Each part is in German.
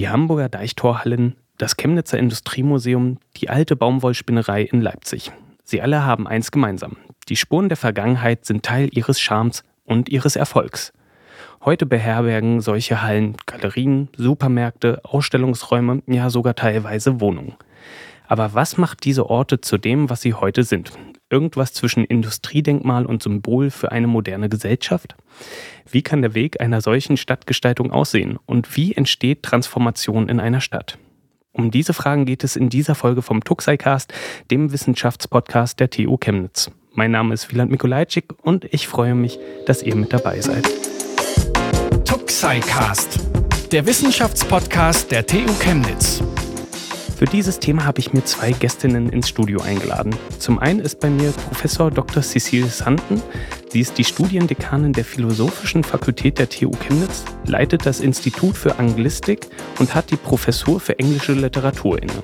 Die Hamburger Deichtorhallen, das Chemnitzer Industriemuseum, die alte Baumwollspinnerei in Leipzig. Sie alle haben eins gemeinsam. Die Spuren der Vergangenheit sind Teil ihres Charmes und ihres Erfolgs. Heute beherbergen solche Hallen Galerien, Supermärkte, Ausstellungsräume, ja sogar teilweise Wohnungen. Aber was macht diese Orte zu dem, was sie heute sind? Irgendwas zwischen Industriedenkmal und Symbol für eine moderne Gesellschaft? Wie kann der Weg einer solchen Stadtgestaltung aussehen? Und wie entsteht Transformation in einer Stadt? Um diese Fragen geht es in dieser Folge vom Tuxicast, dem Wissenschaftspodcast der TU Chemnitz. Mein Name ist Wieland Mikulajczyk und ich freue mich, dass ihr mit dabei seid. Tuxicast, der Wissenschaftspodcast der TU Chemnitz. Für dieses Thema habe ich mir zwei Gästinnen ins Studio eingeladen. Zum einen ist bei mir Professor Dr. Cecile Santen. Sie ist die Studiendekanin der Philosophischen Fakultät der TU Chemnitz, leitet das Institut für Anglistik und hat die Professur für englische Literatur inne.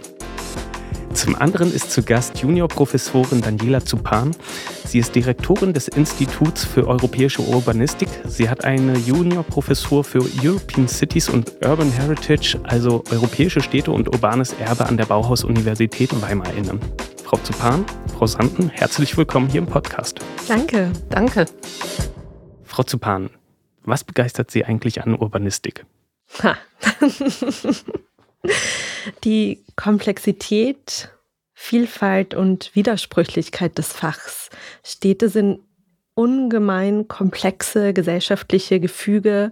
Zum anderen ist zu Gast Juniorprofessorin Daniela Zupan. Sie ist Direktorin des Instituts für europäische Urbanistik. Sie hat eine Juniorprofessur für European Cities und Urban Heritage, also europäische Städte und urbanes Erbe an der Bauhaus-Universität Weimar inne. Frau Zupan, Frau Sanden, herzlich willkommen hier im Podcast. Danke, danke. Frau Zupan, was begeistert Sie eigentlich an Urbanistik? Ha. die Komplexität, Vielfalt und Widersprüchlichkeit des Fachs. Städte sind ungemein komplexe gesellschaftliche Gefüge,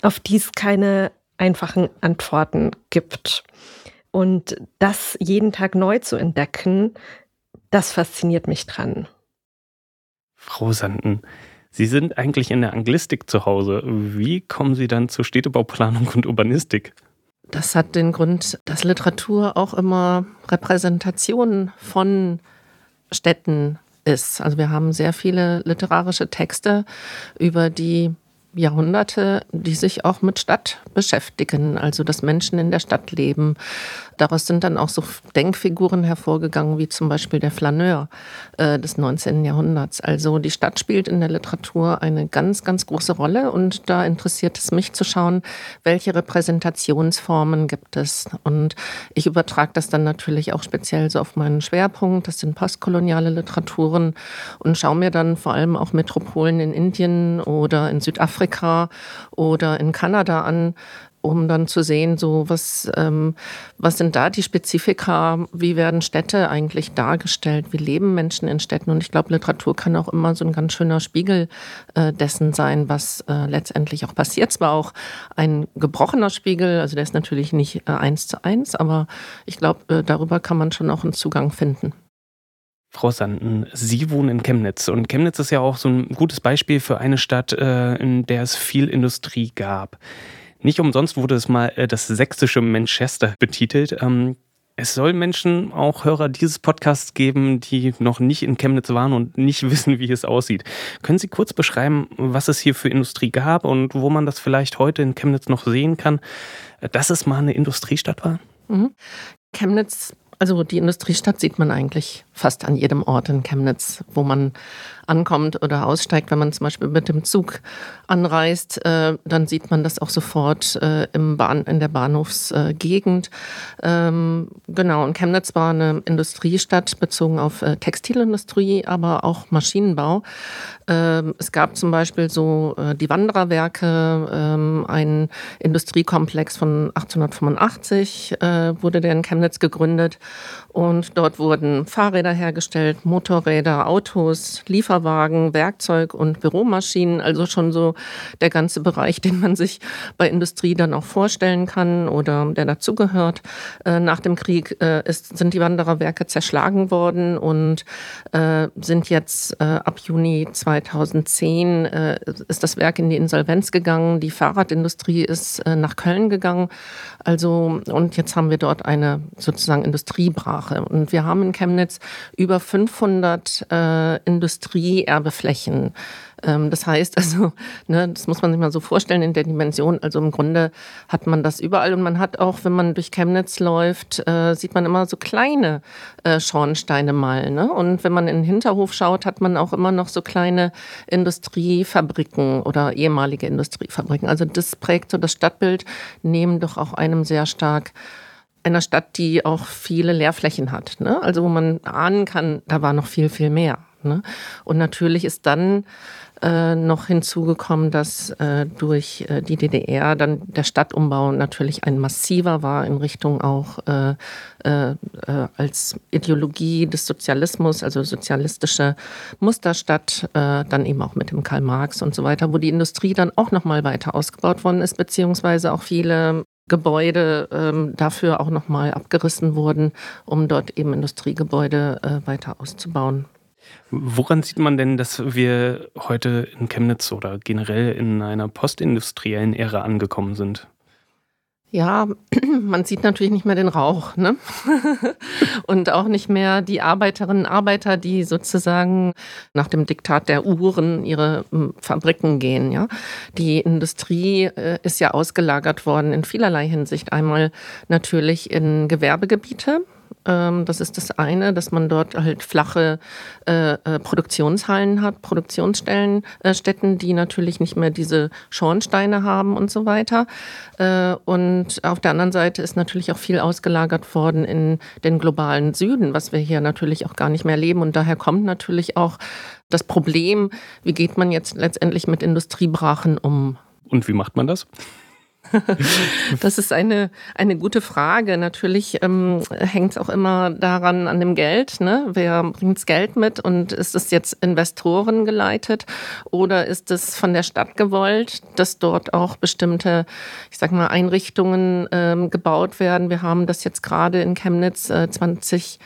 auf die es keine einfachen Antworten gibt. Und das jeden Tag neu zu entdecken, das fasziniert mich dran. Frau Sanden, Sie sind eigentlich in der Anglistik zu Hause. Wie kommen Sie dann zur Städtebauplanung und Urbanistik? Das hat den Grund, dass Literatur auch immer Repräsentation von Städten ist. Also wir haben sehr viele literarische Texte über die Jahrhunderte, die sich auch mit Stadt beschäftigen, also dass Menschen in der Stadt leben. Daraus sind dann auch so Denkfiguren hervorgegangen, wie zum Beispiel der Flaneur äh, des 19. Jahrhunderts. Also die Stadt spielt in der Literatur eine ganz, ganz große Rolle und da interessiert es mich zu schauen, welche Repräsentationsformen gibt es. Und ich übertrage das dann natürlich auch speziell so auf meinen Schwerpunkt, das sind postkoloniale Literaturen und schaue mir dann vor allem auch Metropolen in Indien oder in Südafrika Afrika oder in Kanada an, um dann zu sehen, so was, ähm, was sind da die Spezifika, wie werden Städte eigentlich dargestellt, wie leben Menschen in Städten. Und ich glaube, Literatur kann auch immer so ein ganz schöner Spiegel äh, dessen sein, was äh, letztendlich auch passiert. Zwar auch ein gebrochener Spiegel, also der ist natürlich nicht äh, eins zu eins, aber ich glaube, äh, darüber kann man schon auch einen Zugang finden. Frau Sanden, Sie wohnen in Chemnitz und Chemnitz ist ja auch so ein gutes Beispiel für eine Stadt, äh, in der es viel Industrie gab. Nicht umsonst wurde es mal äh, das sächsische Manchester betitelt. Ähm, es soll Menschen, auch Hörer dieses Podcasts geben, die noch nicht in Chemnitz waren und nicht wissen, wie es aussieht. Können Sie kurz beschreiben, was es hier für Industrie gab und wo man das vielleicht heute in Chemnitz noch sehen kann, dass es mal eine Industriestadt war? Mhm. Chemnitz also die Industriestadt sieht man eigentlich fast an jedem Ort in Chemnitz, wo man ankommt oder aussteigt. Wenn man zum Beispiel mit dem Zug anreist, äh, dann sieht man das auch sofort äh, im Bahn, in der Bahnhofsgegend. Ähm, genau, und Chemnitz war eine Industriestadt bezogen auf äh, Textilindustrie, aber auch Maschinenbau. Ähm, es gab zum Beispiel so äh, die Wandererwerke, ähm, ein Industriekomplex von 1885 äh, wurde der in Chemnitz gegründet. Und dort wurden Fahrräder hergestellt, Motorräder, Autos, Lieferwagen, Werkzeug und Büromaschinen. Also schon so der ganze Bereich, den man sich bei Industrie dann auch vorstellen kann oder der dazugehört. Äh, nach dem Krieg äh, ist, sind die Wandererwerke zerschlagen worden und äh, sind jetzt ab Juni 2010 ist das Werk in die Insolvenz gegangen. Die Fahrradindustrie ist nach Köln gegangen. Also, und jetzt haben wir dort eine sozusagen Industriebrache. Und wir haben in Chemnitz über 500 äh, Industrie Industrieerbeflächen. Ähm, das heißt also, ne, das muss man sich mal so vorstellen in der Dimension. Also im Grunde hat man das überall und man hat auch, wenn man durch Chemnitz läuft, äh, sieht man immer so kleine äh, Schornsteine mal. Ne? Und wenn man in den Hinterhof schaut, hat man auch immer noch so kleine Industriefabriken oder ehemalige Industriefabriken. Also das prägt so das Stadtbild, nehmen doch auch einem sehr stark einer Stadt, die auch viele Leerflächen hat. Ne? Also wo man ahnen kann, da war noch viel, viel mehr. Ne? Und natürlich ist dann äh, noch hinzugekommen, dass äh, durch äh, die DDR dann der Stadtumbau natürlich ein massiver war in Richtung auch äh, äh, äh, als Ideologie des Sozialismus, also sozialistische Musterstadt, dann eben auch mit dem Karl Marx und so weiter, wo die Industrie dann auch noch mal weiter ausgebaut worden ist, beziehungsweise auch viele Gebäude ähm, dafür auch nochmal abgerissen wurden, um dort eben Industriegebäude äh, weiter auszubauen. Woran sieht man denn, dass wir heute in Chemnitz oder generell in einer postindustriellen Ära angekommen sind? Ja, man sieht natürlich nicht mehr den Rauch, ne? und auch nicht mehr die Arbeiterinnen und Arbeiter, die sozusagen nach dem Diktat der Uhren ihre hm, Fabriken gehen, ja. Die Industrie äh, ist ja ausgelagert worden in vielerlei Hinsicht. Einmal natürlich in Gewerbegebiete, das ist das eine, dass man dort halt flache äh, äh Produktionshallen hat, Produktionsstellen, äh, Städten, die natürlich nicht mehr diese Schornsteine haben und so weiter. Äh, und auf der anderen Seite ist natürlich auch viel ausgelagert worden in den globalen Süden, was wir hier natürlich auch gar nicht mehr leben. Und daher kommt natürlich auch das Problem, wie geht man jetzt letztendlich mit Industriebrachen um? Und wie macht man das? das ist eine, eine gute Frage. Natürlich ähm, hängt es auch immer daran an dem Geld. Ne? Wer bringt Geld mit und ist es jetzt Investoren geleitet oder ist es von der Stadt gewollt, dass dort auch bestimmte, ich sag mal, Einrichtungen ähm, gebaut werden? Wir haben das jetzt gerade in Chemnitz äh, 20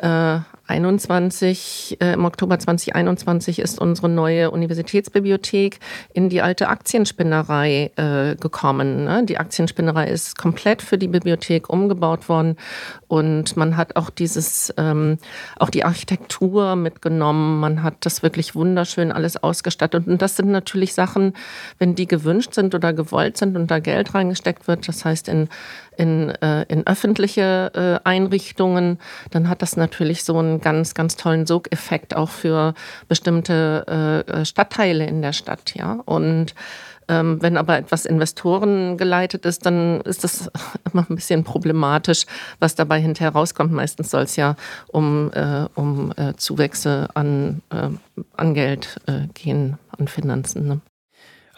äh, 21, äh, im Oktober 2021 ist unsere neue Universitätsbibliothek in die alte Aktienspinnerei äh, gekommen. Ne? Die Aktienspinnerei ist komplett für die Bibliothek umgebaut worden und man hat auch dieses, ähm, auch die Architektur mitgenommen. Man hat das wirklich wunderschön alles ausgestattet und das sind natürlich Sachen, wenn die gewünscht sind oder gewollt sind und da Geld reingesteckt wird, das heißt in in, äh, in öffentliche äh, Einrichtungen, dann hat das natürlich so einen ganz, ganz tollen Sogeffekt auch für bestimmte äh, Stadtteile in der Stadt, ja. Und ähm, wenn aber etwas Investoren geleitet ist, dann ist das immer ein bisschen problematisch, was dabei hinterher rauskommt. Meistens soll es ja um, äh, um äh, Zuwächse an, äh, an Geld äh, gehen, an Finanzen. Ne?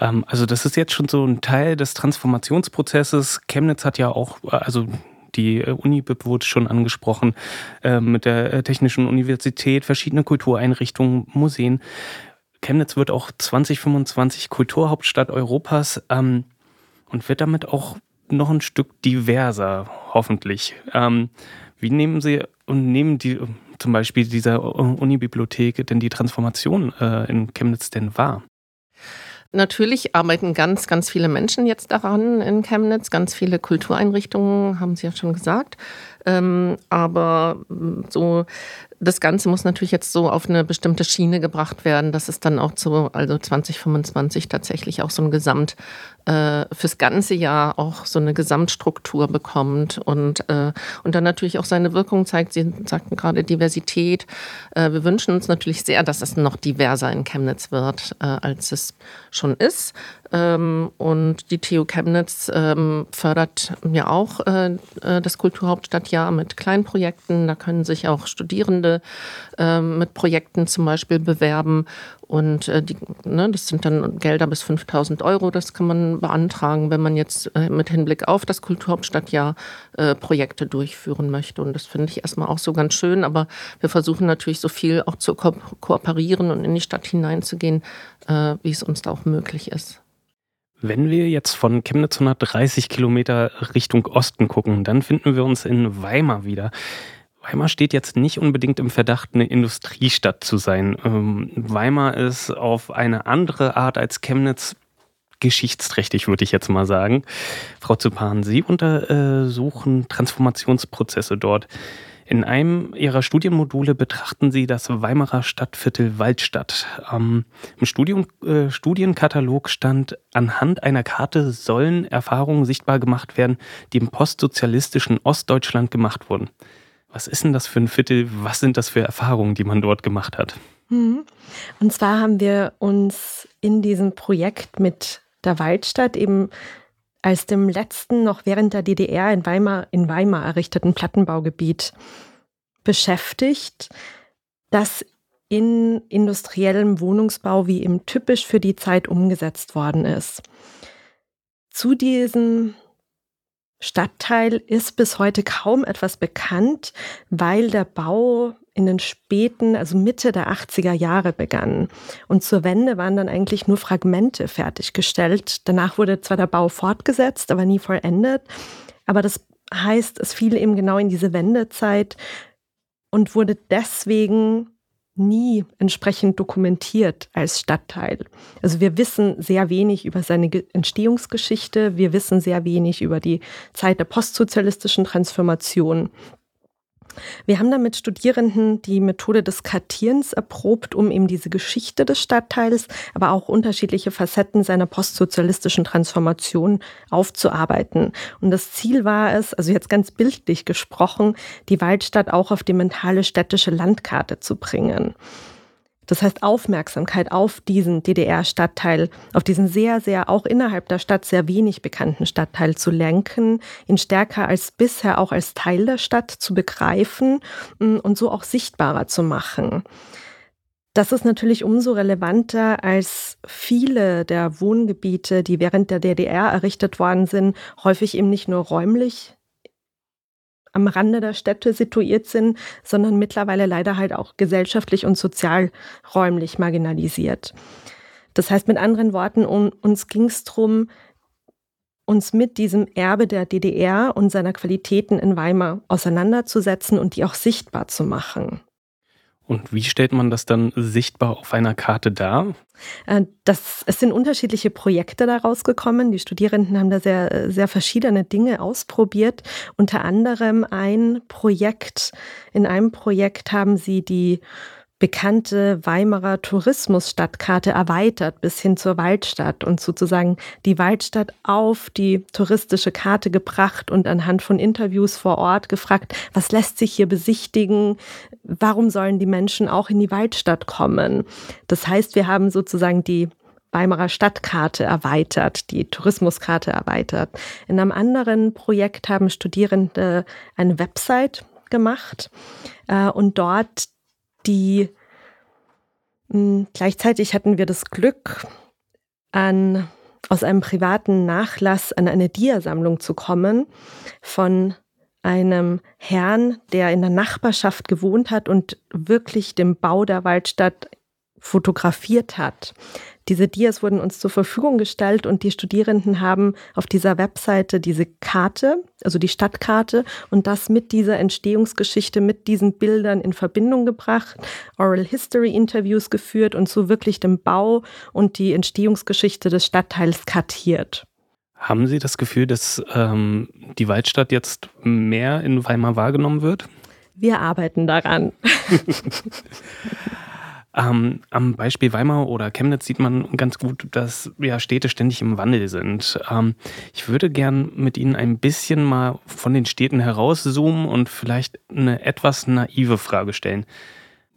Ähm, also das ist jetzt schon so ein Teil des Transformationsprozesses. Chemnitz hat ja auch, äh, also die äh, Unibib wurde schon angesprochen, äh, mit der Technischen Universität, verschiedene Kultureinrichtungen, Museen. Chemnitz wird auch 2025 Kulturhauptstadt Europas ähm, und wird damit auch noch ein Stück diverser, hoffentlich. Ähm, wie nehmen Sie und nehmen die zum Beispiel dieser Unibibliothek denn die Transformation in Chemnitz denn wahr? Natürlich arbeiten ganz, ganz viele Menschen jetzt daran in Chemnitz, ganz viele Kultureinrichtungen, haben Sie ja schon gesagt. Ähm, aber so das Ganze muss natürlich jetzt so auf eine bestimmte Schiene gebracht werden, dass es dann auch zu, also 2025 tatsächlich auch so ein Gesamt, äh, fürs ganze Jahr auch so eine Gesamtstruktur bekommt und, äh, und dann natürlich auch seine Wirkung zeigt. Sie sagten gerade Diversität. Äh, wir wünschen uns natürlich sehr, dass es noch diverser in Chemnitz wird, äh, als es schon ist. Ähm, und die TU Chemnitz ähm, fördert ja auch äh, äh, das Kulturhauptstadtjahr mit Kleinprojekten. Da können sich auch Studierende ähm, mit Projekten zum Beispiel bewerben. Und äh, die, ne, das sind dann Gelder bis 5000 Euro. Das kann man beantragen, wenn man jetzt mit Hinblick auf das Kulturhauptstadtjahr Projekte durchführen möchte. Und das finde ich erstmal auch so ganz schön. Aber wir versuchen natürlich so viel auch zu ko kooperieren und in die Stadt hineinzugehen, wie es uns da auch möglich ist. Wenn wir jetzt von Chemnitz 130 Kilometer Richtung Osten gucken, dann finden wir uns in Weimar wieder. Weimar steht jetzt nicht unbedingt im Verdacht, eine Industriestadt zu sein. Ähm, Weimar ist auf eine andere Art als Chemnitz geschichtsträchtig, würde ich jetzt mal sagen. Frau Zupan, Sie untersuchen Transformationsprozesse dort. In einem Ihrer Studienmodule betrachten Sie das Weimarer Stadtviertel Waldstadt. Ähm, Im Studium, äh, Studienkatalog stand, anhand einer Karte sollen Erfahrungen sichtbar gemacht werden, die im postsozialistischen Ostdeutschland gemacht wurden. Was ist denn das für ein Viertel? Was sind das für Erfahrungen, die man dort gemacht hat? Mhm. Und zwar haben wir uns in diesem Projekt mit der Waldstadt eben als dem letzten noch während der DDR in Weimar, in Weimar errichteten Plattenbaugebiet beschäftigt, das in industriellem Wohnungsbau wie eben typisch für die Zeit umgesetzt worden ist. Zu diesem Stadtteil ist bis heute kaum etwas bekannt, weil der Bau in den späten, also Mitte der 80er Jahre begann. Und zur Wende waren dann eigentlich nur Fragmente fertiggestellt. Danach wurde zwar der Bau fortgesetzt, aber nie vollendet. Aber das heißt, es fiel eben genau in diese Wendezeit und wurde deswegen nie entsprechend dokumentiert als Stadtteil. Also wir wissen sehr wenig über seine Entstehungsgeschichte, wir wissen sehr wenig über die Zeit der postsozialistischen Transformation. Wir haben dann mit Studierenden die Methode des Kartierens erprobt, um eben diese Geschichte des Stadtteils, aber auch unterschiedliche Facetten seiner postsozialistischen Transformation aufzuarbeiten. Und das Ziel war es, also jetzt ganz bildlich gesprochen, die Waldstadt auch auf die mentale städtische Landkarte zu bringen. Das heißt, Aufmerksamkeit auf diesen DDR-Stadtteil, auf diesen sehr, sehr auch innerhalb der Stadt sehr wenig bekannten Stadtteil zu lenken, ihn stärker als bisher auch als Teil der Stadt zu begreifen mm, und so auch sichtbarer zu machen. Das ist natürlich umso relevanter, als viele der Wohngebiete, die während der DDR errichtet worden sind, häufig eben nicht nur räumlich am Rande der Städte situiert sind, sondern mittlerweile leider halt auch gesellschaftlich und sozialräumlich marginalisiert. Das heißt mit anderen Worten, um, uns ging es darum, uns mit diesem Erbe der DDR und seiner Qualitäten in Weimar auseinanderzusetzen und die auch sichtbar zu machen. Und wie stellt man das dann sichtbar auf einer Karte dar? Äh, das, es sind unterschiedliche Projekte daraus gekommen. Die Studierenden haben da sehr, sehr verschiedene Dinge ausprobiert. Unter anderem ein Projekt. In einem Projekt haben sie die bekannte Weimarer Tourismusstadtkarte erweitert bis hin zur Waldstadt und sozusagen die Waldstadt auf die touristische Karte gebracht und anhand von Interviews vor Ort gefragt, was lässt sich hier besichtigen, warum sollen die Menschen auch in die Waldstadt kommen. Das heißt, wir haben sozusagen die Weimarer Stadtkarte erweitert, die Tourismuskarte erweitert. In einem anderen Projekt haben Studierende eine Website gemacht äh, und dort die hm, gleichzeitig hatten wir das Glück, an, aus einem privaten Nachlass an eine Diasammlung zu kommen von einem Herrn, der in der Nachbarschaft gewohnt hat und wirklich den Bau der Waldstadt fotografiert hat. Diese Dias wurden uns zur Verfügung gestellt und die Studierenden haben auf dieser Webseite diese Karte, also die Stadtkarte und das mit dieser Entstehungsgeschichte, mit diesen Bildern in Verbindung gebracht, Oral History Interviews geführt und so wirklich den Bau und die Entstehungsgeschichte des Stadtteils kartiert. Haben Sie das Gefühl, dass ähm, die Waldstadt jetzt mehr in Weimar wahrgenommen wird? Wir arbeiten daran. Ähm, am Beispiel Weimar oder Chemnitz sieht man ganz gut, dass ja, Städte ständig im Wandel sind. Ähm, ich würde gern mit Ihnen ein bisschen mal von den Städten herauszoomen und vielleicht eine etwas naive Frage stellen.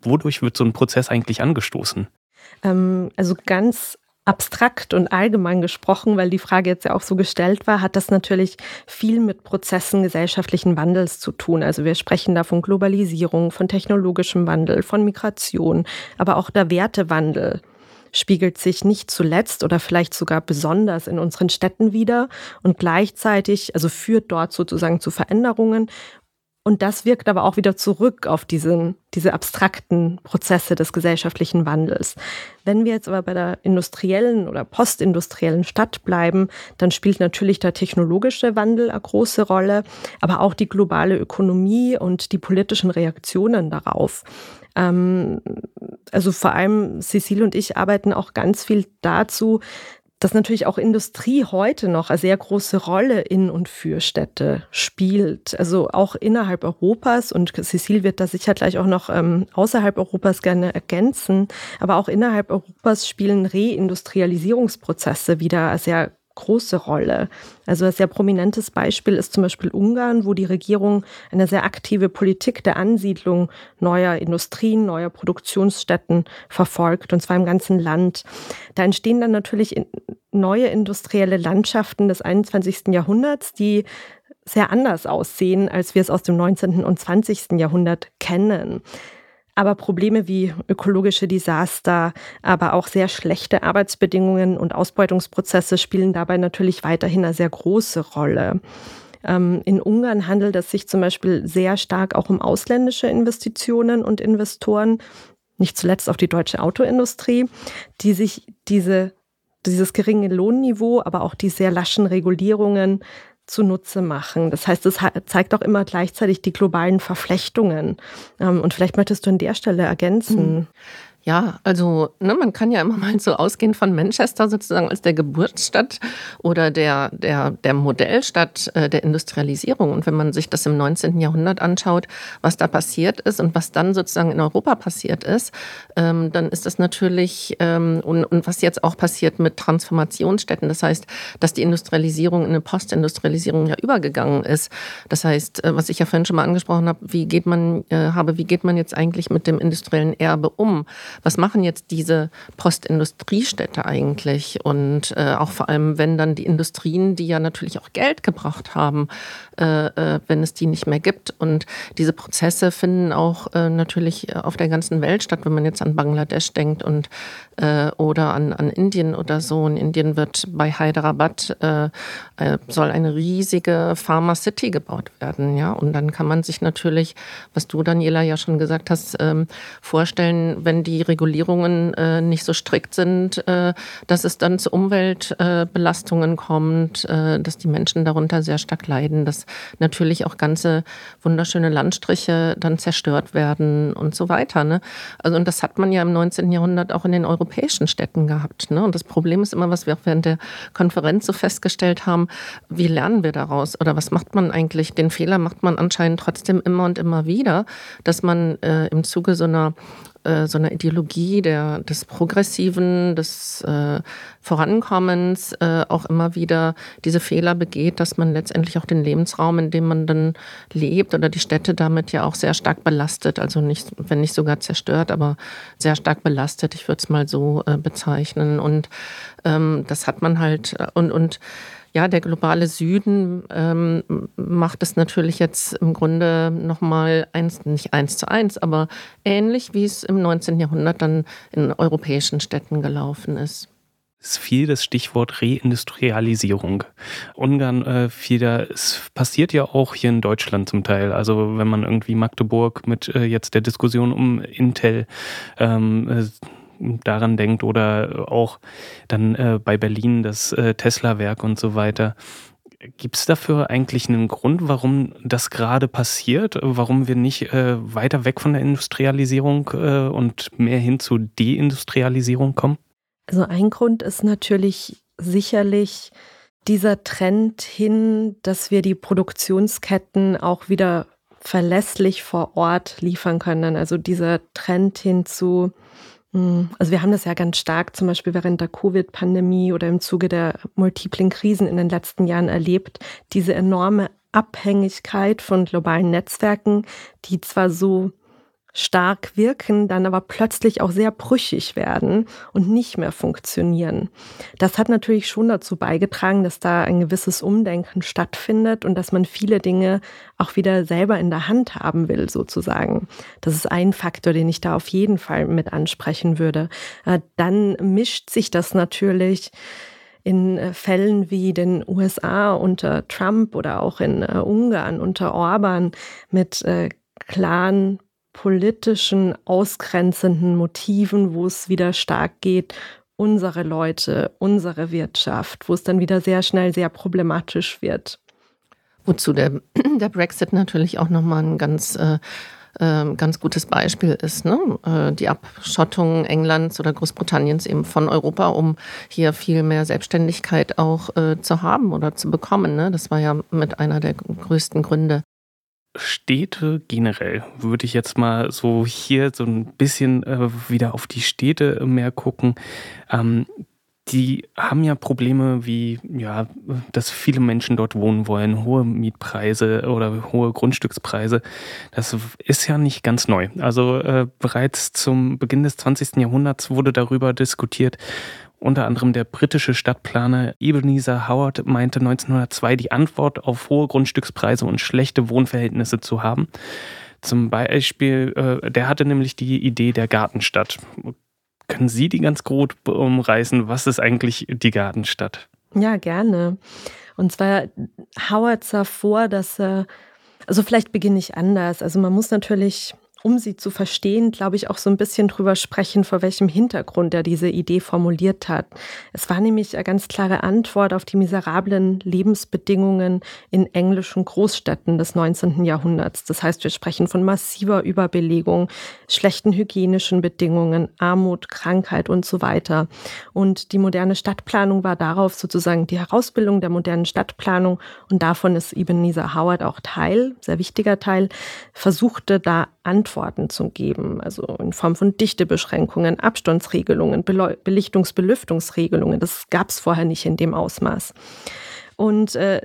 Wodurch wird so ein Prozess eigentlich angestoßen? Ähm, also ganz abstrakt und allgemein gesprochen, weil die Frage jetzt ja auch so gestellt war, hat das natürlich viel mit Prozessen gesellschaftlichen Wandels zu tun. Also wir sprechen da von Globalisierung, von technologischem Wandel, von Migration, aber auch der Wertewandel spiegelt sich nicht zuletzt oder vielleicht sogar besonders in unseren Städten wieder und gleichzeitig, also führt dort sozusagen zu Veränderungen und das wirkt aber auch wieder zurück auf diesen, diese abstrakten Prozesse des gesellschaftlichen Wandels. Wenn wir jetzt aber bei der industriellen oder postindustriellen Stadt bleiben, dann spielt natürlich der technologische Wandel eine große Rolle, aber auch die globale Ökonomie und die politischen Reaktionen darauf. Ähm, also vor allem Cecile und ich arbeiten auch ganz viel dazu, dass natürlich auch Industrie heute noch eine sehr große Rolle in und für Städte spielt. Also auch innerhalb Europas und Cecil wird da sicher gleich auch noch ähm, außerhalb Europas gerne ergänzen. Aber auch innerhalb Europas spielen Reindustrialisierungsprozesse wieder eine sehr große Rolle. Also ein sehr prominentes Beispiel ist zum Beispiel Ungarn, wo die Regierung eine sehr aktive Politik der Ansiedlung neuer Industrien, neuer Produktionsstätten verfolgt, und zwar im ganzen Land. Da entstehen dann natürlich neue industrielle Landschaften des 21. Jahrhunderts, die sehr anders aussehen, als wir es aus dem 19. und 20. Jahrhundert kennen. Aber Probleme wie ökologische Desaster, aber auch sehr schlechte Arbeitsbedingungen und Ausbeutungsprozesse spielen dabei natürlich weiterhin eine sehr große Rolle. Ähm, in Ungarn handelt es sich zum Beispiel sehr stark auch um ausländische Investitionen und Investoren, nicht zuletzt auf die deutsche Autoindustrie, die sich diese, dieses geringe Lohnniveau, aber auch die sehr laschen Regulierungen zunutze machen. Das heißt, es zeigt auch immer gleichzeitig die globalen Verflechtungen. Ähm, und vielleicht möchtest du an der Stelle ergänzen. Mhm. Ja, also ne, man kann ja immer mal so ausgehen von Manchester sozusagen als der Geburtsstadt oder der, der, der Modellstadt äh, der Industrialisierung. Und wenn man sich das im 19. Jahrhundert anschaut, was da passiert ist und was dann sozusagen in Europa passiert ist, ähm, dann ist das natürlich, ähm, und, und was jetzt auch passiert mit Transformationsstädten, das heißt, dass die Industrialisierung in eine Postindustrialisierung ja übergegangen ist. Das heißt, äh, was ich ja vorhin schon mal angesprochen habe, wie geht man, äh, habe, wie geht man jetzt eigentlich mit dem industriellen Erbe um? Was machen jetzt diese Postindustriestädte eigentlich? Und äh, auch vor allem, wenn dann die Industrien, die ja natürlich auch Geld gebracht haben, äh, äh, wenn es die nicht mehr gibt. Und diese Prozesse finden auch äh, natürlich auf der ganzen Welt statt, wenn man jetzt an Bangladesch denkt und äh, oder an, an Indien oder so. In Indien wird bei Hyderabad äh, äh, soll eine riesige Pharma City gebaut werden, ja. Und dann kann man sich natürlich, was du Daniela ja schon gesagt hast, ähm, vorstellen, wenn die Regulierungen äh, nicht so strikt sind, äh, dass es dann zu Umweltbelastungen kommt, äh, dass die Menschen darunter sehr stark leiden, dass natürlich auch ganze wunderschöne Landstriche dann zerstört werden und so weiter. Ne? Also und das hat man ja im 19. Jahrhundert auch in den europäischen Städten gehabt. Ne? Und das Problem ist immer, was wir auch während der Konferenz so festgestellt haben, wie lernen wir daraus oder was macht man eigentlich? Den Fehler macht man anscheinend trotzdem immer und immer wieder, dass man äh, im Zuge so einer äh, so einer Ideologie der, des Progressiven, des äh, Vorankommens äh, auch immer wieder diese Fehler begeht, dass man letztendlich auch den Lebensraum, in dem man dann lebt oder die Städte damit ja auch sehr stark belastet. Also nicht, wenn nicht sogar zerstört, aber sehr stark belastet. Ich würde es mal so äh, bezeichnen. Und ähm, das hat man halt äh, und, und ja, der globale Süden ähm, macht es natürlich jetzt im Grunde nochmal eins, nicht eins zu eins, aber ähnlich wie es im 19. Jahrhundert dann in europäischen Städten gelaufen ist. Es fiel das Stichwort Reindustrialisierung. Ungarn äh, fiel da, es passiert ja auch hier in Deutschland zum Teil. Also wenn man irgendwie Magdeburg mit äh, jetzt der Diskussion um Intel ähm, äh, daran denkt oder auch dann äh, bei Berlin das äh, Tesla-Werk und so weiter. Gibt es dafür eigentlich einen Grund, warum das gerade passiert? Warum wir nicht äh, weiter weg von der Industrialisierung äh, und mehr hin zu Deindustrialisierung kommen? Also ein Grund ist natürlich sicherlich dieser Trend hin, dass wir die Produktionsketten auch wieder verlässlich vor Ort liefern können. Also dieser Trend hin zu also wir haben das ja ganz stark zum Beispiel während der Covid-Pandemie oder im Zuge der multiplen Krisen in den letzten Jahren erlebt, diese enorme Abhängigkeit von globalen Netzwerken, die zwar so stark wirken, dann aber plötzlich auch sehr brüchig werden und nicht mehr funktionieren. Das hat natürlich schon dazu beigetragen, dass da ein gewisses Umdenken stattfindet und dass man viele Dinge auch wieder selber in der Hand haben will, sozusagen. Das ist ein Faktor, den ich da auf jeden Fall mit ansprechen würde. Äh, dann mischt sich das natürlich in äh, Fällen wie den USA unter Trump oder auch in äh, Ungarn unter Orban mit klaren politischen, ausgrenzenden Motiven, wo es wieder stark geht, unsere Leute, unsere Wirtschaft, wo es dann wieder sehr schnell sehr problematisch wird. Wozu der, der Brexit natürlich auch nochmal ein ganz äh, äh, ganz gutes Beispiel ist. Ne? Äh, die Abschottung Englands oder Großbritanniens eben von Europa, um hier viel mehr Selbstständigkeit auch äh, zu haben oder zu bekommen. Ne? Das war ja mit einer der größten Gründe. Städte generell würde ich jetzt mal so hier so ein bisschen äh, wieder auf die Städte mehr gucken. Ähm, die haben ja Probleme wie, ja, dass viele Menschen dort wohnen wollen, hohe Mietpreise oder hohe Grundstückspreise. Das ist ja nicht ganz neu. Also äh, bereits zum Beginn des 20. Jahrhunderts wurde darüber diskutiert. Unter anderem der britische Stadtplaner Ebenezer Howard meinte 1902 die Antwort auf hohe Grundstückspreise und schlechte Wohnverhältnisse zu haben. Zum Beispiel, äh, der hatte nämlich die Idee der Gartenstadt. Können Sie die ganz grob umreißen? Was ist eigentlich die Gartenstadt? Ja, gerne. Und zwar, Howard sah vor, dass er, also vielleicht beginne ich anders. Also man muss natürlich um sie zu verstehen, glaube ich, auch so ein bisschen drüber sprechen, vor welchem Hintergrund er diese Idee formuliert hat. Es war nämlich eine ganz klare Antwort auf die miserablen Lebensbedingungen in englischen Großstädten des 19. Jahrhunderts. Das heißt, wir sprechen von massiver Überbelegung, schlechten hygienischen Bedingungen, Armut, Krankheit und so weiter. Und die moderne Stadtplanung war darauf sozusagen die Herausbildung der modernen Stadtplanung und davon ist Ebenezer Howard auch Teil, sehr wichtiger Teil, versuchte da Antworten zu geben, also in Form von Dichtebeschränkungen, Abstandsregelungen, Belichtungs-Belüftungsregelungen. Das gab es vorher nicht in dem Ausmaß. Und äh,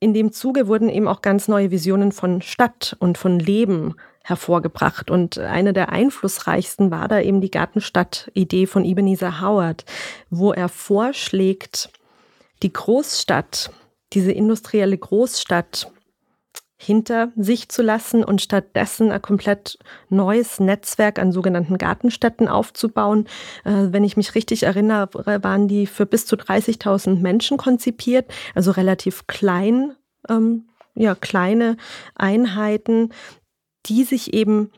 in dem Zuge wurden eben auch ganz neue Visionen von Stadt und von Leben hervorgebracht. Und eine der einflussreichsten war da eben die Gartenstadt-Idee von Ebenezer Howard, wo er vorschlägt, die Großstadt, diese industrielle Großstadt hinter sich zu lassen und stattdessen ein komplett neues Netzwerk an sogenannten Gartenstätten aufzubauen. Äh, wenn ich mich richtig erinnere, waren die für bis zu 30.000 Menschen konzipiert, also relativ klein, ähm, ja, kleine Einheiten, die sich eben,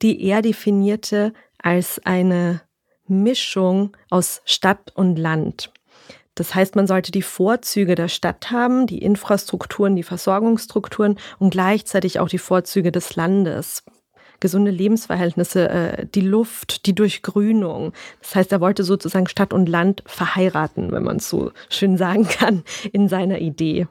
die er definierte als eine Mischung aus Stadt und Land. Das heißt, man sollte die Vorzüge der Stadt haben, die Infrastrukturen, die Versorgungsstrukturen und gleichzeitig auch die Vorzüge des Landes. Gesunde Lebensverhältnisse, äh, die Luft, die Durchgrünung. Das heißt, er wollte sozusagen Stadt und Land verheiraten, wenn man es so schön sagen kann, in seiner Idee.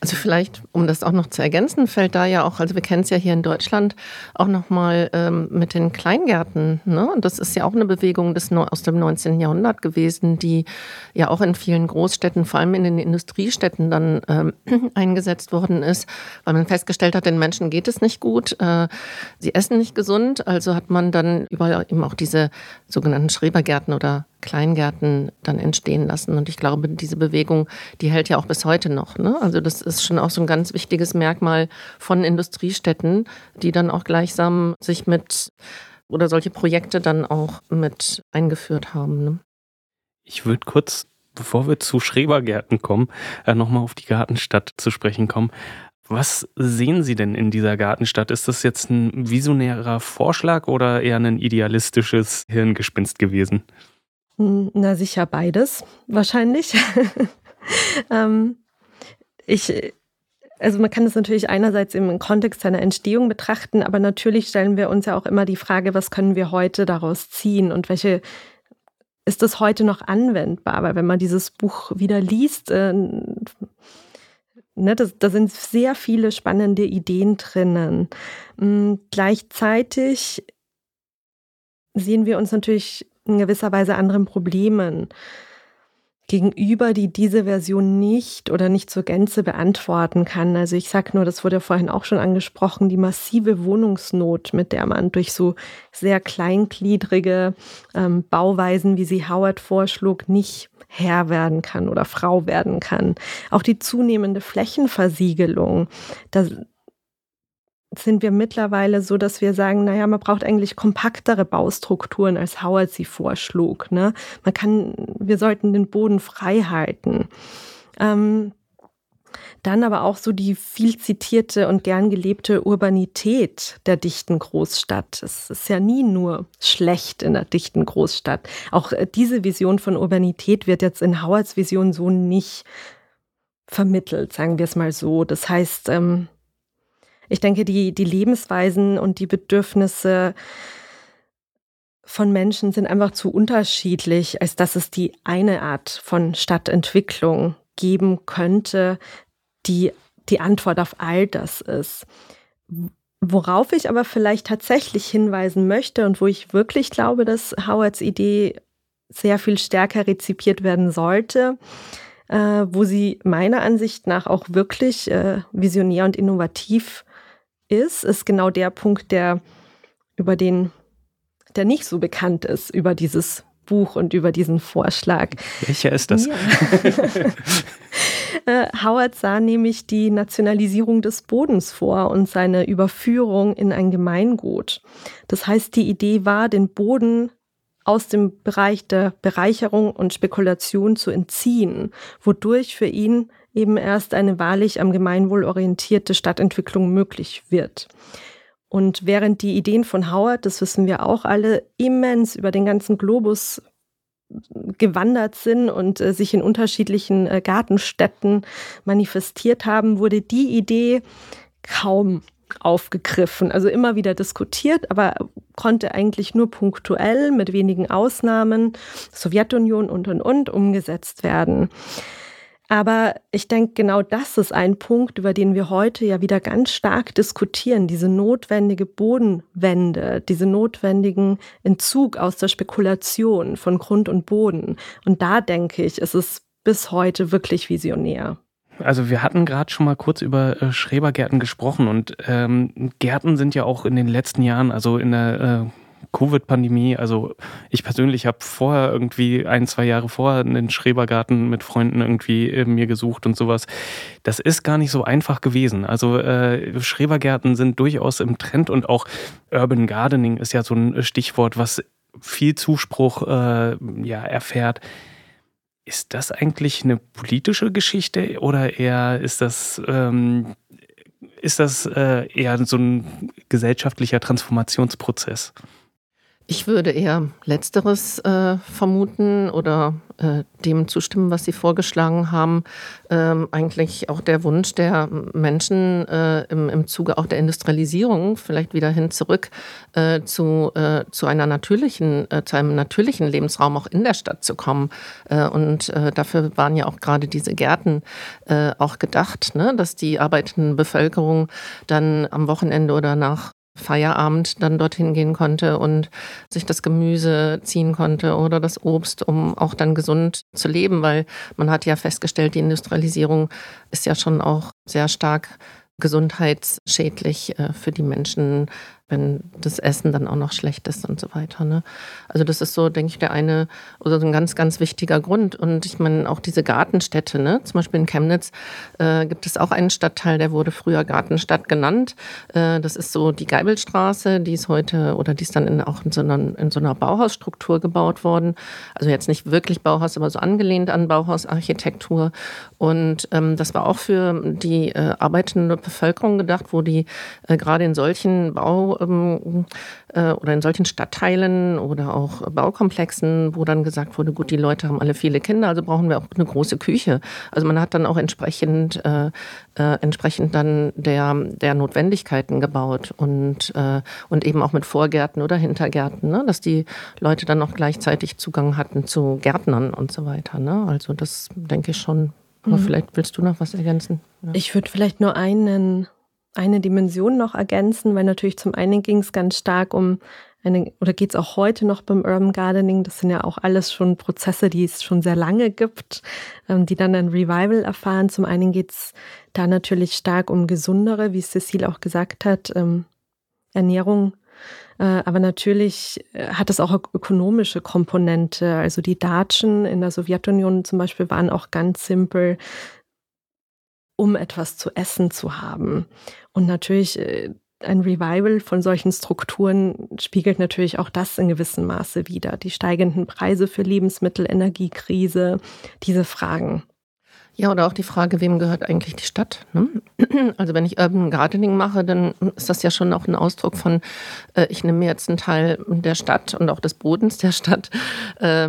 Also vielleicht, um das auch noch zu ergänzen, fällt da ja auch, also wir kennen es ja hier in Deutschland auch nochmal ähm, mit den Kleingärten. Ne? Und das ist ja auch eine Bewegung des, aus dem 19. Jahrhundert gewesen, die ja auch in vielen Großstädten, vor allem in den Industriestädten dann ähm, eingesetzt worden ist, weil man festgestellt hat, den Menschen geht es nicht gut, äh, sie essen nicht gesund, also hat man dann überall eben auch diese sogenannten Schrebergärten oder Kleingärten dann entstehen lassen. Und ich glaube, diese Bewegung, die hält ja auch bis heute noch. Ne? Also das ist schon auch so ein ganz wichtiges Merkmal von Industriestädten, die dann auch gleichsam sich mit oder solche Projekte dann auch mit eingeführt haben. Ne? Ich würde kurz, bevor wir zu Schrebergärten kommen, äh, nochmal auf die Gartenstadt zu sprechen kommen. Was sehen Sie denn in dieser Gartenstadt? Ist das jetzt ein visionärer Vorschlag oder eher ein idealistisches Hirngespinst gewesen? Hm, na sicher beides, wahrscheinlich. ähm, ich, also man kann das natürlich einerseits im Kontext seiner Entstehung betrachten, aber natürlich stellen wir uns ja auch immer die Frage, was können wir heute daraus ziehen und welche ist das heute noch anwendbar? Weil wenn man dieses Buch wieder liest, äh, ne, das, da sind sehr viele spannende Ideen drinnen. Ähm, gleichzeitig sehen wir uns natürlich in gewisser Weise anderen Problemen gegenüber, die diese Version nicht oder nicht zur Gänze beantworten kann. Also ich sage nur, das wurde vorhin auch schon angesprochen, die massive Wohnungsnot, mit der man durch so sehr kleingliedrige ähm, Bauweisen, wie sie Howard vorschlug, nicht Herr werden kann oder Frau werden kann. Auch die zunehmende Flächenversiegelung. Da sind wir mittlerweile so, dass wir sagen, naja, man braucht eigentlich kompaktere Baustrukturen, als Howard sie vorschlug. Ne? Man kann, wir sollten den Boden frei halten. Ähm, dann aber auch so die viel zitierte und gern gelebte Urbanität der dichten Großstadt. Es ist ja nie nur schlecht in der dichten Großstadt. Auch äh, diese Vision von Urbanität wird jetzt in Howards Vision so nicht vermittelt, sagen wir es mal so. Das heißt, ähm, ich denke, die, die Lebensweisen und die Bedürfnisse von Menschen sind einfach zu unterschiedlich, als dass es die eine Art von Stadtentwicklung geben könnte, die die Antwort auf all das ist. Worauf ich aber vielleicht tatsächlich hinweisen möchte und wo ich wirklich glaube, dass Howards Idee sehr viel stärker rezipiert werden sollte, äh, wo sie meiner Ansicht nach auch wirklich äh, visionär und innovativ ist, ist genau der Punkt, der über den, der nicht so bekannt ist, über dieses Buch und über diesen Vorschlag. Welcher ist das? Ja. Äh, Howard sah nämlich die Nationalisierung des Bodens vor und seine Überführung in ein Gemeingut. Das heißt, die Idee war, den Boden aus dem Bereich der Bereicherung und Spekulation zu entziehen, wodurch für ihn eben erst eine wahrlich am Gemeinwohl orientierte Stadtentwicklung möglich wird. Und während die Ideen von Howard, das wissen wir auch alle, immens über den ganzen Globus gewandert sind und äh, sich in unterschiedlichen äh, Gartenstädten manifestiert haben, wurde die Idee kaum aufgegriffen, also immer wieder diskutiert, aber konnte eigentlich nur punktuell mit wenigen Ausnahmen, Sowjetunion und und und umgesetzt werden. Aber ich denke, genau das ist ein Punkt, über den wir heute ja wieder ganz stark diskutieren. Diese notwendige Bodenwende, diese notwendigen Entzug aus der Spekulation von Grund und Boden. Und da denke ich, ist es bis heute wirklich visionär. Also wir hatten gerade schon mal kurz über äh, Schrebergärten gesprochen und ähm, Gärten sind ja auch in den letzten Jahren, also in der äh, Covid-Pandemie, also ich persönlich habe vorher irgendwie ein, zwei Jahre vorher einen Schrebergarten mit Freunden irgendwie äh, mir gesucht und sowas. Das ist gar nicht so einfach gewesen. Also äh, Schrebergärten sind durchaus im Trend und auch Urban Gardening ist ja so ein Stichwort, was viel Zuspruch äh, ja, erfährt. Ist das eigentlich eine politische Geschichte oder eher ist das, ähm, ist das äh, eher so ein gesellschaftlicher Transformationsprozess? Ich würde eher Letzteres äh, vermuten oder äh, dem zustimmen, was Sie vorgeschlagen haben. Ähm, eigentlich auch der Wunsch der Menschen äh, im, im Zuge auch der Industrialisierung vielleicht wieder hin zurück äh, zu, äh, zu einer natürlichen, äh, zu einem natürlichen Lebensraum auch in der Stadt zu kommen. und dafür waren ja auch gerade diese Gärten auch gedacht, ne? dass die arbeitende Bevölkerung dann am Wochenende oder nach Feierabend dann dorthin gehen konnte und sich das Gemüse ziehen konnte oder das Obst, um auch dann gesund zu leben, weil man hat ja festgestellt, die Industrialisierung ist ja schon auch sehr stark gesundheitsschädlich äh, für die Menschen wenn das Essen dann auch noch schlecht ist und so weiter. Ne? Also das ist so, denke ich, der eine oder so ein ganz, ganz wichtiger Grund. Und ich meine, auch diese Gartenstädte, ne? zum Beispiel in Chemnitz äh, gibt es auch einen Stadtteil, der wurde früher Gartenstadt genannt. Äh, das ist so die Geibelstraße, die ist heute oder die ist dann in, auch in so, einer, in so einer Bauhausstruktur gebaut worden. Also jetzt nicht wirklich Bauhaus, aber so angelehnt an Bauhausarchitektur. Und ähm, das war auch für die äh, arbeitende Bevölkerung gedacht, wo die äh, gerade in solchen Bau ähm, äh, oder in solchen Stadtteilen oder auch Baukomplexen, wo dann gesagt wurde, gut, die Leute haben alle viele Kinder, also brauchen wir auch eine große Küche. Also man hat dann auch entsprechend, äh, äh, entsprechend dann der, der Notwendigkeiten gebaut und, äh, und eben auch mit Vorgärten oder Hintergärten, ne? dass die Leute dann auch gleichzeitig Zugang hatten zu Gärtnern und so weiter. Ne? Also das denke ich schon. Aber mhm. vielleicht willst du noch was ergänzen? Ja. Ich würde vielleicht nur einen eine Dimension noch ergänzen, weil natürlich zum einen ging es ganz stark um eine, oder geht es auch heute noch beim Urban Gardening, das sind ja auch alles schon Prozesse, die es schon sehr lange gibt, ähm, die dann ein Revival erfahren. Zum einen geht es da natürlich stark um gesundere, wie Cecile auch gesagt hat, ähm, Ernährung. Äh, aber natürlich äh, hat es auch ökonomische Komponente. Also die Datschen in der Sowjetunion zum Beispiel waren auch ganz simpel um etwas zu essen zu haben. Und natürlich äh, ein Revival von solchen Strukturen spiegelt natürlich auch das in gewissem Maße wider. Die steigenden Preise für Lebensmittel, Energiekrise, diese Fragen. Ja, oder auch die Frage, wem gehört eigentlich die Stadt? Ne? Also wenn ich Urban Gardening mache, dann ist das ja schon auch ein Ausdruck von, äh, ich nehme mir jetzt einen Teil der Stadt und auch des Bodens der Stadt äh,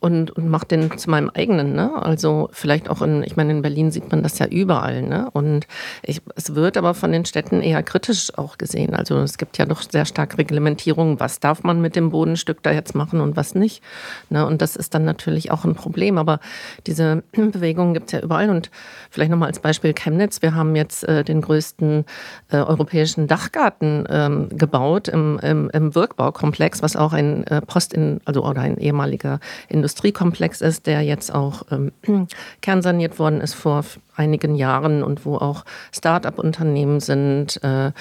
und, und mache den zu meinem eigenen. Ne? Also vielleicht auch in, ich meine, in Berlin sieht man das ja überall. Ne? Und ich, es wird aber von den Städten eher kritisch auch gesehen. Also es gibt ja doch sehr stark Reglementierungen, was darf man mit dem Bodenstück da jetzt machen und was nicht. Ne? Und das ist dann natürlich auch ein Problem. Aber diese Bewegung gibt es ja überall. Und vielleicht nochmal als Beispiel Chemnitz. Wir haben jetzt äh, den größten äh, europäischen Dachgarten ähm, gebaut im, im, im Wirkbaukomplex, was auch ein äh, Post in, also oder ein ehemaliger Industriekomplex ist, der jetzt auch ähm, kernsaniert worden ist vor einigen Jahren und wo auch Start-up-Unternehmen sind äh,